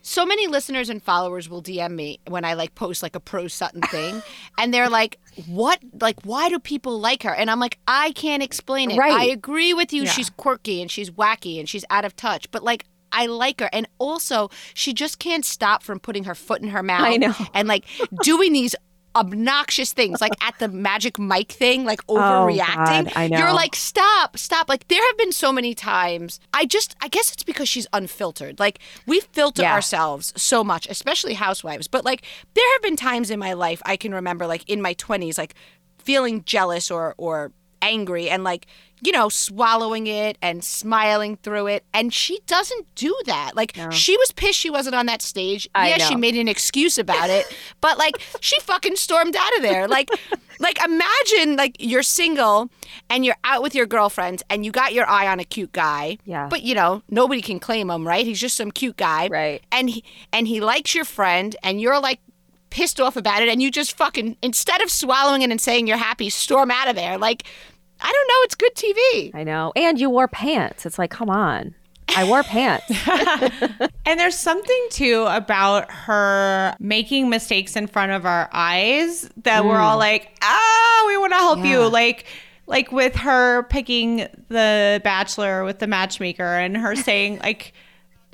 so many listeners and followers will DM me when I like post like a pro Sutton thing, [laughs] and they're like, "What? Like, why do people like her?" And I'm like, I can't explain it. Right. I agree with you. Yeah. She's quirky and she's wacky and she's out of touch, but like. I like her. And also, she just can't stop from putting her foot in her mouth. I know. And like doing these obnoxious things, like at the Magic Mike thing, like [laughs] Oh, overreacting. God, I You're like, stop, stop. Like, there have been so many times. I just, I guess it's because she's unfiltered. Like, we filter Yeah. ourselves so much, especially housewives. But like, there have been times in my life I can remember, like in my 20s, like feeling jealous or, or, angry and like you know swallowing it and smiling through it. And she doesn't do that. Like she was pissed she wasn't on that stage. I yeah she made an excuse about it [laughs] but like she fucking stormed out of there. Like like imagine like you're single and you're out with your girlfriend and you got your eye on a cute guy Yeah. but you know nobody can claim him right? He's just some cute guy. Right. and he and he likes your friend and you're like pissed off about it and you just fucking instead of swallowing it and saying you're happy storm out of there. Like i don't know it's good tv I know. And you wore pants. It's like, come on. I wore pants. [laughs] [laughs] And there's something too about her making mistakes in front of our eyes that we're all like, ah, we want to help Mm. Yeah. you. Like, like with her picking the bachelor with the matchmaker and her saying like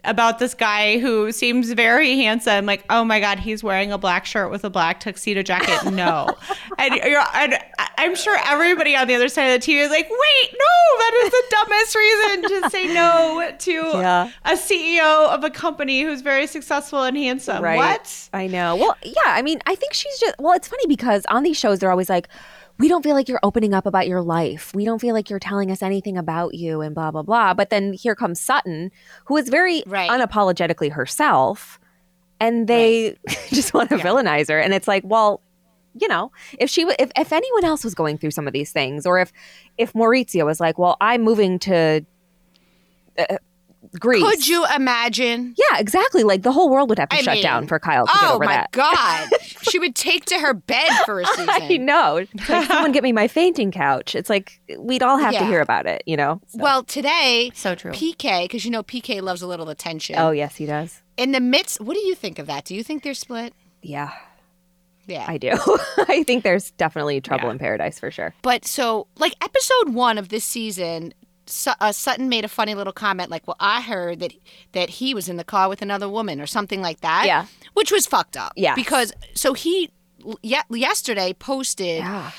about this guy who seems very handsome. Like, oh my god, he's wearing a black shirt with a black tuxedo jacket. No, [laughs] and, you're, and I'm sure everybody on the other side of the TV is like, wait, no, that is the dumbest reason to say no to Yeah. a CEO of a company who's very successful and handsome. Right. What? I know. Well, yeah. I mean, I think she's just. Well, it's funny because on these shows, they're always like, "We don't feel like you're opening up about your life. We don't feel like you're telling us anything about you," and blah blah blah. But then here comes Sutton, who is very Right. unapologetically herself, and they [laughs] just want to villainize her. And it's like, well, you know, if she, w- if, if anyone else was going through some of these things, or if, if Mauricio was like, well, I'm moving to uh, Greece. Could you imagine? Yeah, exactly. Like the whole world would have to I shut mean, down for Kyle to get oh over that. Oh my that. God. [laughs] she would take to her bed for a [laughs] season. I know. It's like, [laughs] someone get me my fainting couch. It's like we'd all have to hear about it, you know? So- Well, today, So true. PK, because you know PK loves a little attention. oh, yes, he does. In the midst, what do you think of that? Do you think they're split? Yeah, Yeah. I do. I think there's definitely trouble Yeah. in paradise for sure. But so, like episode one of this season, Su- uh, Sutton made a funny little comment, like, "Well, I heard that that he was in the car with another woman, or something like that." Yeah. which was fucked up. Yes. because so he ye- yesterday posted Yeah.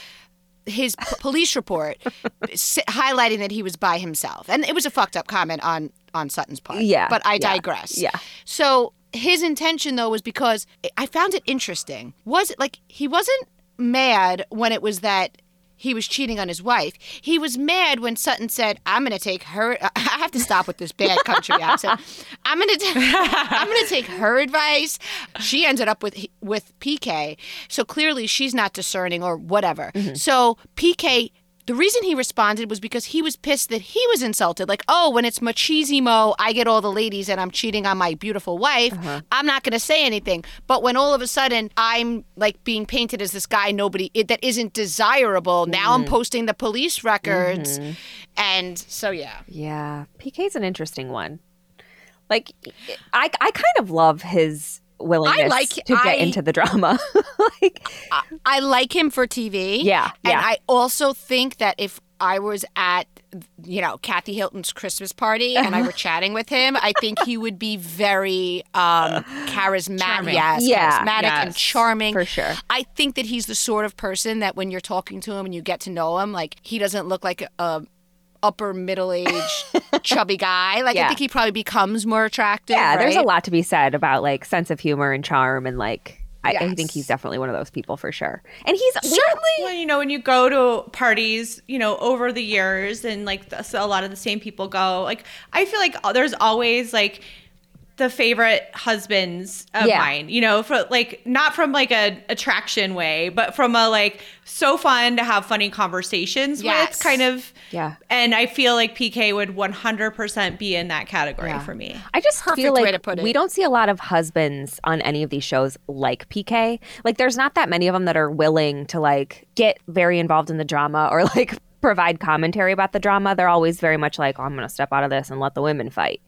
his p- police report, [laughs] s- highlighting that he was by himself, and it was a fucked up comment on on Sutton's part. Yeah, but I yeah, digress. yeah. So his intention though was because I found it interesting. Was it like he wasn't mad when it was that he was cheating on his wife. He was mad when Sutton said, "I'm going to take her. [laughs] I have to stop with this bad country [laughs] accent. I'm going to. I'm going to take her advice." She ended up with with PK, so clearly she's not discerning or whatever. Mm-hmm. So PK. The reason he responded was because he was pissed that he was insulted. Like, oh, when it's machismo, I get all the ladies and I'm cheating on my beautiful wife. Uh-huh. I'm not going to say anything. But when all of a sudden I'm like being painted as this guy nobody it, that isn't desirable, now I'm mm-hmm. posting the police records, mm-hmm. and so yeah. Yeah, PK's an interesting one. Like, I I kind of love his willingness like- to get I- into the drama. [laughs] like, I like him for TV. Yeah, And yeah. I also think that if I was at, you know, Kathy Hilton's Christmas party and I were [laughs] chatting with him, I think he would be very um, charismatic. Yes, Yeah. charismatic and charming. for sure. I think that he's the sort of person that when you're talking to him and you get to know him, like he doesn't look like a, a upper middle age [laughs] chubby guy. Like I think he probably becomes more attractive. yeah, there's a lot to be said about like sense of humor and charm, and like, I, I think he's definitely one of those people for sure. And he's Certainly. Well, you know, when you go to parties, you know, over the years and like the, so a lot of the same people go, like, I feel like there's always like the favorite husbands of Yeah. mine, you know, for like not from like a attraction way, but from a like so fun to have funny conversations Yes. with kind of. Yeah. And I feel like PK would 100% be in that category Yeah. for me. I just Perfect feel way like to put it. we don't see a lot of husbands on any of these shows like PK. Like, there's not that many of them that are willing to like get very involved in the drama or [laughs] like provide commentary about the drama. They're always very much like, oh, I'm going to step out of this and let the women fight.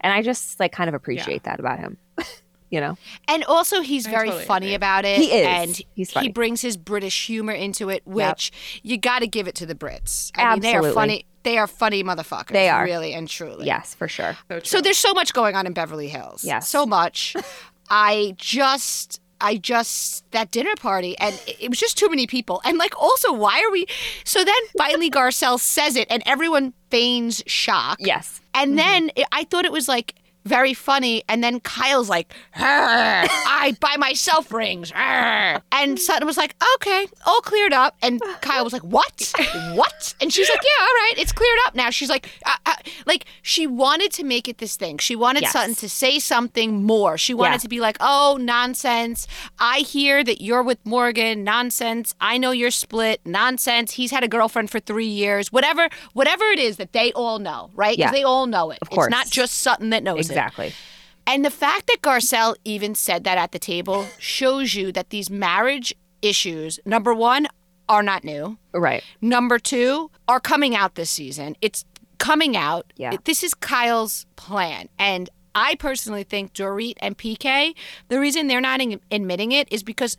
And I just like kind of appreciate that about him. [laughs] you know? And also, he's very totally funny agree. about it. He is. And He's funny. he brings his British humor into it, which you got to give it to the Brits. I mean, they are funny. They are funny motherfuckers. They are. really and truly. Yes, for sure. So there's so much going on in Beverly Hills. Yes. So much. [laughs] I just. I just that dinner party and it- it was just too many people and like also why are we so then finally Garcelle says it and everyone feigns shock Yes. And mm-hmm. then it, I thought it was like very funny. And then Kyle's like, I buy myself rings. arr." And Sutton was like, okay, all cleared up. And Kyle was like, what? What? And she's like, yeah, all right, it's cleared up now. She's like, uh, uh, like she wanted to make it this thing. She wanted Yes. Sutton to say something more. She wanted Yeah. to be like, oh, nonsense. I hear that you're with Morgan. Nonsense. I know you're split. Nonsense. He's had a girlfriend for three years. Whatever, whatever it is that they all know, right? Yeah. they all know it. Of course. It's not just Sutton that knows. Exactly. And the fact that Garcelle even said that at the table shows you that these marriage issues, number one, are not new. Right. Number two, are coming out this season. It's coming out. Yeah. This is Kyle's plan. And I personally think Dorit and PK, the reason they're not in- admitting it is because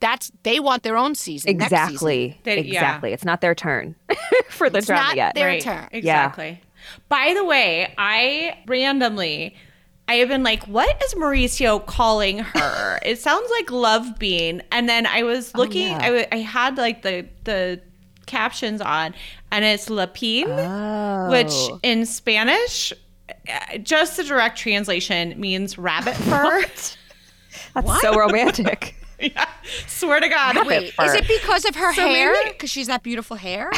that's they want their own season. next season. Exactly. Yeah. exactly. It's not their turn [laughs] for the It's drama not yet. their turn. Exactly. By the way, I randomly I have been like, what is Mauricio calling her? [laughs] it sounds like Love Bean. And then I was looking, yeah. I w- I had like the the captions on, and it's Lapin, Oh. which in Spanish, uh, just the direct translation means rabbit fur. [laughs] That's so romantic. [laughs] yeah, swear to God. Wait, is it because of her So hair? maybe- Because she's that beautiful hair?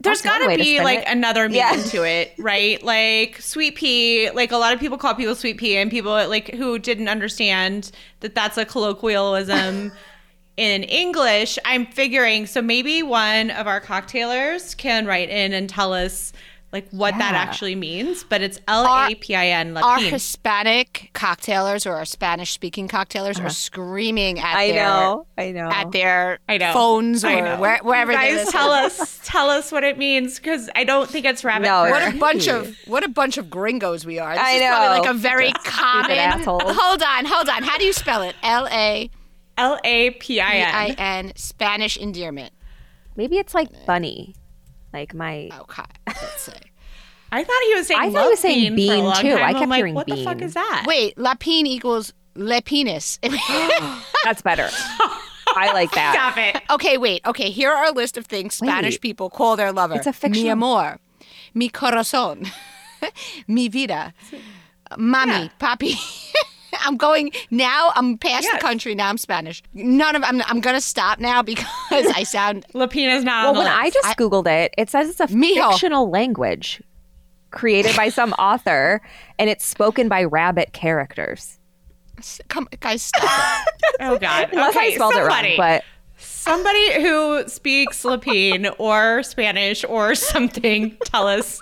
There's got to be like it. another meaning Yeah. to it, [laughs] right? Like sweet pea, like a lot of people call people sweet pea, and people like who didn't understand that that's a colloquialism [laughs] in English, I'm figuring so maybe one of our cocktailers can write in and tell us like what that actually means, but it's L A P I N Our Lapin. Hispanic cocktailers or our Spanish speaking cocktailers are uh-huh. screaming at I their know. I know. at their I know. phones or I know. where, wherever you they guys listen. tell us [laughs] tell us what it means because I don't think it's rabbit. No, fur. What a bunch of what a bunch of gringos we are. This I is probably know. like a very common. Hold on, hold on. How do you spell it? L A L A P I P I N. N Spanish endearment. Maybe it's like bunny. Like my Okay, let's say. [laughs] I thought he was saying. I thought he was saying bean, bean, too. time. I I'm kept like, hearing what the fuck is that? Wait, lapine equals le penis. [laughs] that's better. I like that. Stop it. okay, wait. Okay, here are a list of things Spanish Wait. people call their lover. It's a Mi fictional- amor, mi corazón, [laughs] mi vida, mami, Yeah. papi. [laughs] I'm going now. I'm past Yes. the country. Now I'm Spanish. None of. I'm. I'm gonna stop now [laughs] because I sound. [laughs] Lapine is not. Well, on the when I just googled it, it says it's a Mijo. fictional language created by some author, and it's spoken by rabbit characters. Come, guys, stop it. oh god, Unless okay, I spelled somebody, it wrong, but somebody who speaks Lapine or Spanish or something, tell us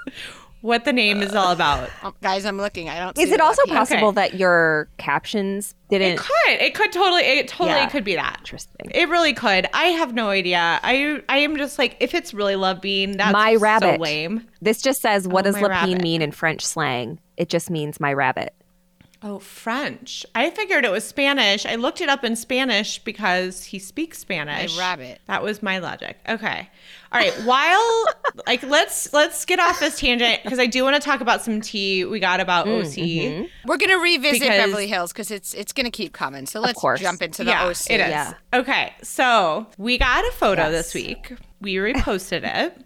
what the name is all about. Um, [laughs] guys, I'm looking. I don't. is it also possible Okay. that your captions didn't? It could. It could totally. It totally Yeah. could be that. Interesting. It really could. I have no idea. I I am just like if it's really love bean, that's My rabbit. so rabbit. lame. This just says, "What Oh, does lapine rabbit. mean in French slang?" It just means my rabbit. Oh, French. I figured it was Spanish. I looked it up in Spanish because he speaks Spanish. My rabbit. That was my logic. Okay. All right. While [laughs] like let's let's get off this tangent because I do want to talk about some tea we got about Mm, OC. mm-hmm. We're gonna revisit Because- Beverly Hills because it's it's gonna keep coming. So let's jump into the yeah, OC. it is. Yeah. Okay. So we got a photo Yes. this week. We reposted [laughs] it.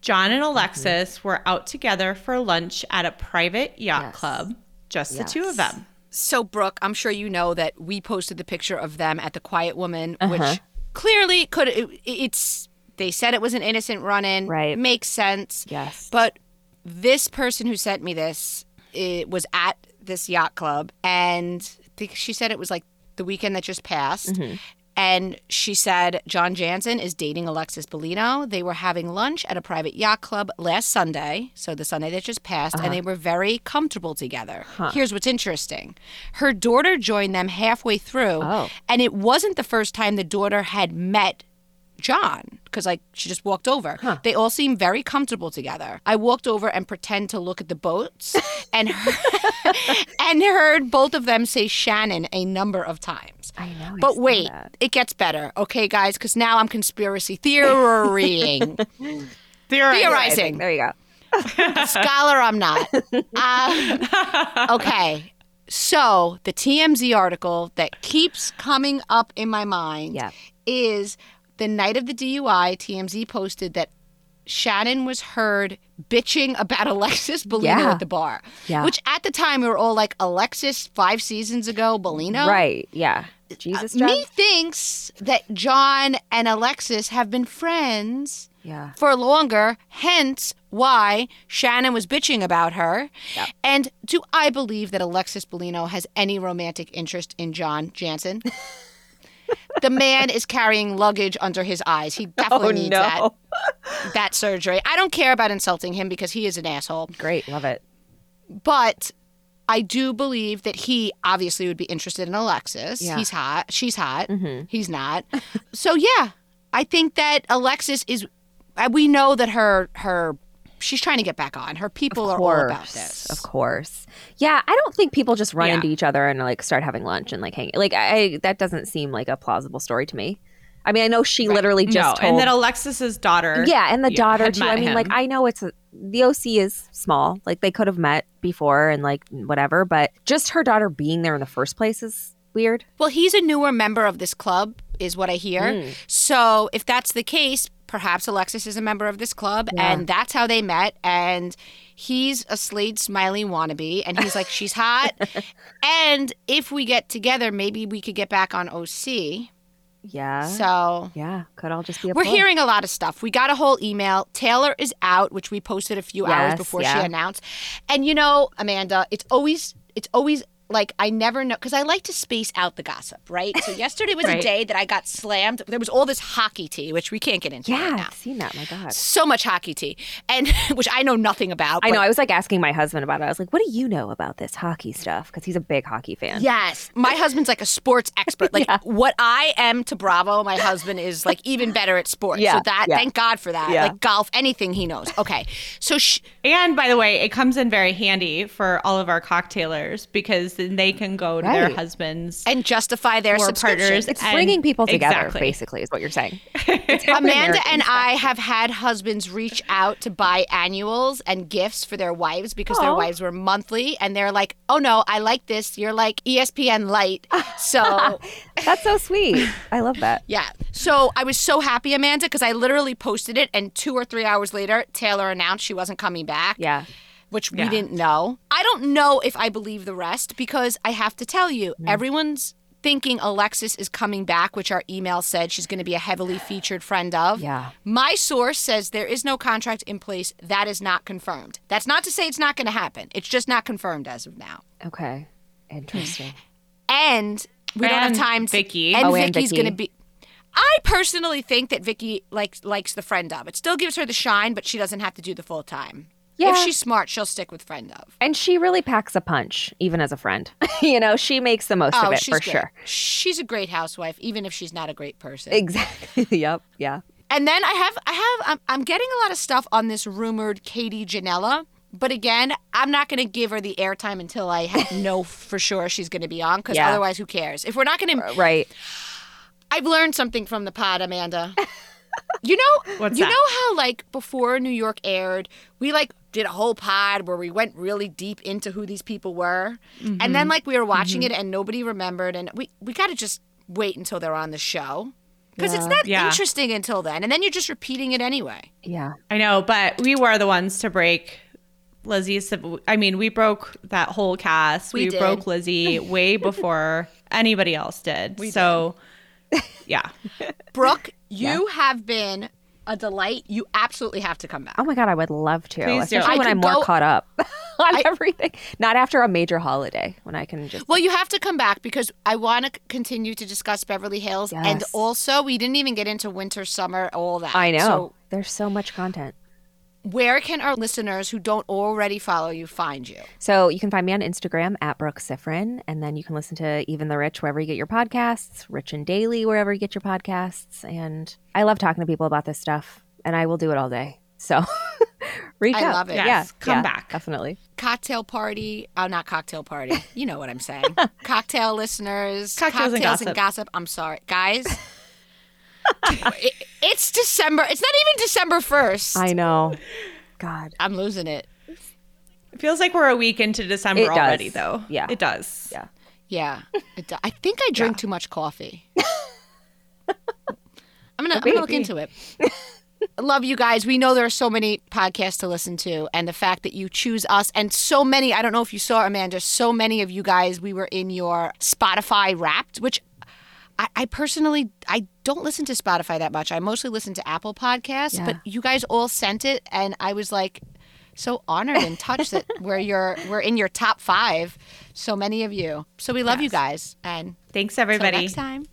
John and Alexis were out together for lunch at a private yacht Yes. club. Just the two of them. So, Brooke, I'm sure you know that we posted the picture of them at the Quiet Woman, Uh-huh. which clearly could it, it's. They said it was an innocent run-in. Right. makes sense. Yes. But this person who sent me this it was at this yacht club, and I think she said it was like the weekend that just passed. Mm-hmm. And she said John Janssen is dating Alexis Bellino. They were having lunch at a private yacht club last Sunday, so the Sunday that just passed, Uh-huh. and they were very comfortable together. Here's what's interesting her daughter joined them halfway through, Oh. and it wasn't the first time the daughter had met John because like she just walked over. They all seem very comfortable together. I walked over and pretend to look at the boats [laughs] and heard, and heard both of them say Shannon a number of times. I know. But saw wait, that. it gets better, okay, guys? Because now I'm conspiracy theorying, [laughs] theorizing. There you go. [laughs] Scholar, I'm not. Uh, okay. So the TMZ article that keeps coming up in my mind Yeah. is the night of the DUI. TMZ posted that Shannon was heard bitching about [laughs] Alexis Bellino Yeah. at the bar. Yeah. Which at the time we were all like, Alexis five seasons ago, Bellino. Right. Yeah. Uh, Jesus. Me thinks that John and Alexis have been friends Yeah. for longer, hence why Shannon was bitching about her. And do I believe that Alexis Bellino has any romantic interest in John Janssen? [laughs] the man is carrying luggage under his eyes. He [laughs] definitely Oh needs no. that, that surgery. I don't care about insulting him because he is an asshole. Great. Love it. But I do believe that he obviously would be interested in Alexis. Yeah. He's hot. She's hot. Mm-hmm. He's not. so yeah, I think that Alexis is. uh, We know that her her she's trying to get back on. Her people are all about this. Of course. Yeah, I don't think people just run Yeah. into each other and like start having lunch and like hang. Like I, that doesn't seem like a plausible story to me. I mean, I know she literally no, just told. and then Alexis's daughter. yeah, and the daughter too. I mean, like. I know it's a, the OC is small. Like they could have met before and like whatever, but just her daughter being there in the first place is weird. Well, he's a newer member of this club, is what I hear. Hmm. So if that's the case, perhaps Alexis is a member of this club, and that's how they met. And he's a Slade Smiley wannabe, and he's like, she's hot. [laughs] and if we get together, maybe we could get back on OC. Yeah. So yeah, could all just be a we're pull. hearing a lot of stuff. We got a whole email. Taylor is out, which we posted a few hours before yeah. she announced. And you know, Amanda, it's always it's always like I never know because I like to space out the gossip, right? So [laughs] yesterday was a day that I got slammed. There was all this hockey tea, which we can't get into right Yeah, now. I've seen that. My God. So much hockey tea, and [laughs] which I know nothing about. I know. I was like asking my husband about it. I was like, "What do you know about this hockey stuff?" Because he's a big hockey fan. Yes, my husband's like a sports expert. [laughs] Like what I am to Bravo, my husband is like even better at sports. Yeah, so that yeah. thank God for that. Yeah. Like golf, anything he knows. Okay, so sh- And by the way, it comes in very handy for all of our cocktailers because then they can go to their husbands. and justify their More subscription. partners. It's And- bringing people together, Exactly. basically, is what you're saying. [laughs] Amanda and I have had husbands reach out to buy annuals and gifts for their wives because their wives were monthly, and they're like, "Oh no, I like this. You're like ESPN Light." [laughs] So [laughs] That's so sweet. I love that. yeah, so I was so happy, Amanda, because I literally posted it, and two or three hours later, Taylor announced she wasn't coming back. Yeah. Which we didn't know. I don't know if I believe the rest because I have to tell you, everyone's thinking Alexis is coming back, which our email said she's going to be a heavily featured friend of. Yeah. My source says there is no contract in place. That is not confirmed. That's not to say it's not going to happen. It's just not confirmed as of now. Okay. Interesting. [sighs] And we don't have time. To, Vicki. And Oh, Vicki's Vicki. going to be. I personally think that Vicki likes likes the friend of. It still gives her the shine, but she doesn't have to do the full time. If she's smart, she'll stick with friend of. and she really packs a punch, even as a friend. [laughs] you know, she makes the most of oh, it Oh, for great. sure. She's a great housewife, even if she's not a great person. Exactly. [laughs] yep. Yeah. and then I have, I have, I'm, I'm getting a lot of stuff on this rumored Katie Ginella. But again, I'm not going to give her the airtime until I [laughs] know for sure she's going to be on, because Yeah. otherwise, who cares? If we're not going to, Right. I've learned something from the pod, Amanda. You know, What's you that? know how like before New York aired, we like did a whole pod where we went really deep into who these people were, and Mm-hmm. then like we were watching it and nobody remembered, and we we got to just wait until they're on the show because it's not Yeah. interesting until then, and then you're just repeating it anyway. Yeah. I know, but we were the ones to break Lizzie's. I mean, we broke that whole cast. We We, did. broke Lizzie [laughs] way before anybody else did. so, yeah. [laughs] Brooke, you have been a delight. You absolutely have to come back. Oh my God, I would love to. Please. Especially I when I'm more go- caught up [laughs] on I- everything. Not after a major holiday when I can just. Well, you have to come back because I want to continue to discuss Beverly Hills, and also we didn't even get into winter, summer, all that. I know. So There's so much content. Where can our listeners who don't already follow you find you? So you can find me on Instagram at Brooke Siffrinn, and then you can listen to Even the Rich wherever you get your podcasts, Rich and Daily wherever you get your podcasts. And I love talking to people about this stuff, and I will do it all day. So [laughs] reach I out. love it. Yeah, Yes, come yeah, back. Definitely. Cocktail party. Oh, not cocktail party. You know what I'm saying. [laughs] Cocktail listeners. Cocktails and and gossip. gossip. I'm sorry. Guys. It- it's December. It's not even December 1st. I know. God. I'm losing it. It feels like we're a week into December It does. already, though. Yeah. It does. Yeah. Yeah. It do- I think I drink too much coffee. [laughs] I'm gonna, look into it. Love you guys. We know there are so many podcasts to listen to, and the fact that you choose us, and so many. I don't know if you saw Amanda. So many of you guys. We were in your Spotify Wrapped, which I, I personally I don't listen to Spotify that much. I mostly listen to Apple Podcasts, Yeah. but you guys all sent it, and I was like so honored and touched that [laughs] we're your we're in your top five. So many of you. So we love you guys, and Thanks, everybody. next time.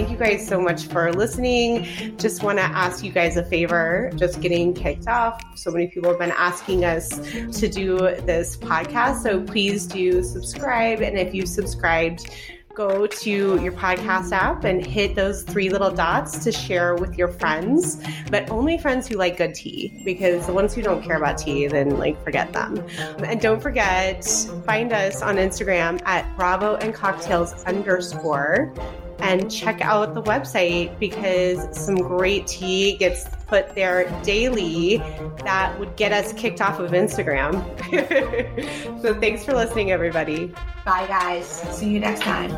Thank you guys so much for listening. Just want to ask you guys a favor. Just getting kicked off. So many people have been asking us to do this podcast. So please do subscribe. And if you've subscribed, go to your podcast app and hit those three little dots to share with your friends, but only friends who like good tea because the ones who don't care about tea, then like forget them. And don't forget, find us on Instagram at Bravo and Cocktails underscore and check out the website because some great tea gets put there daily that would get us kicked off of Instagram. [laughs] so thanks for listening, everybody. Bye, guys. See you next time.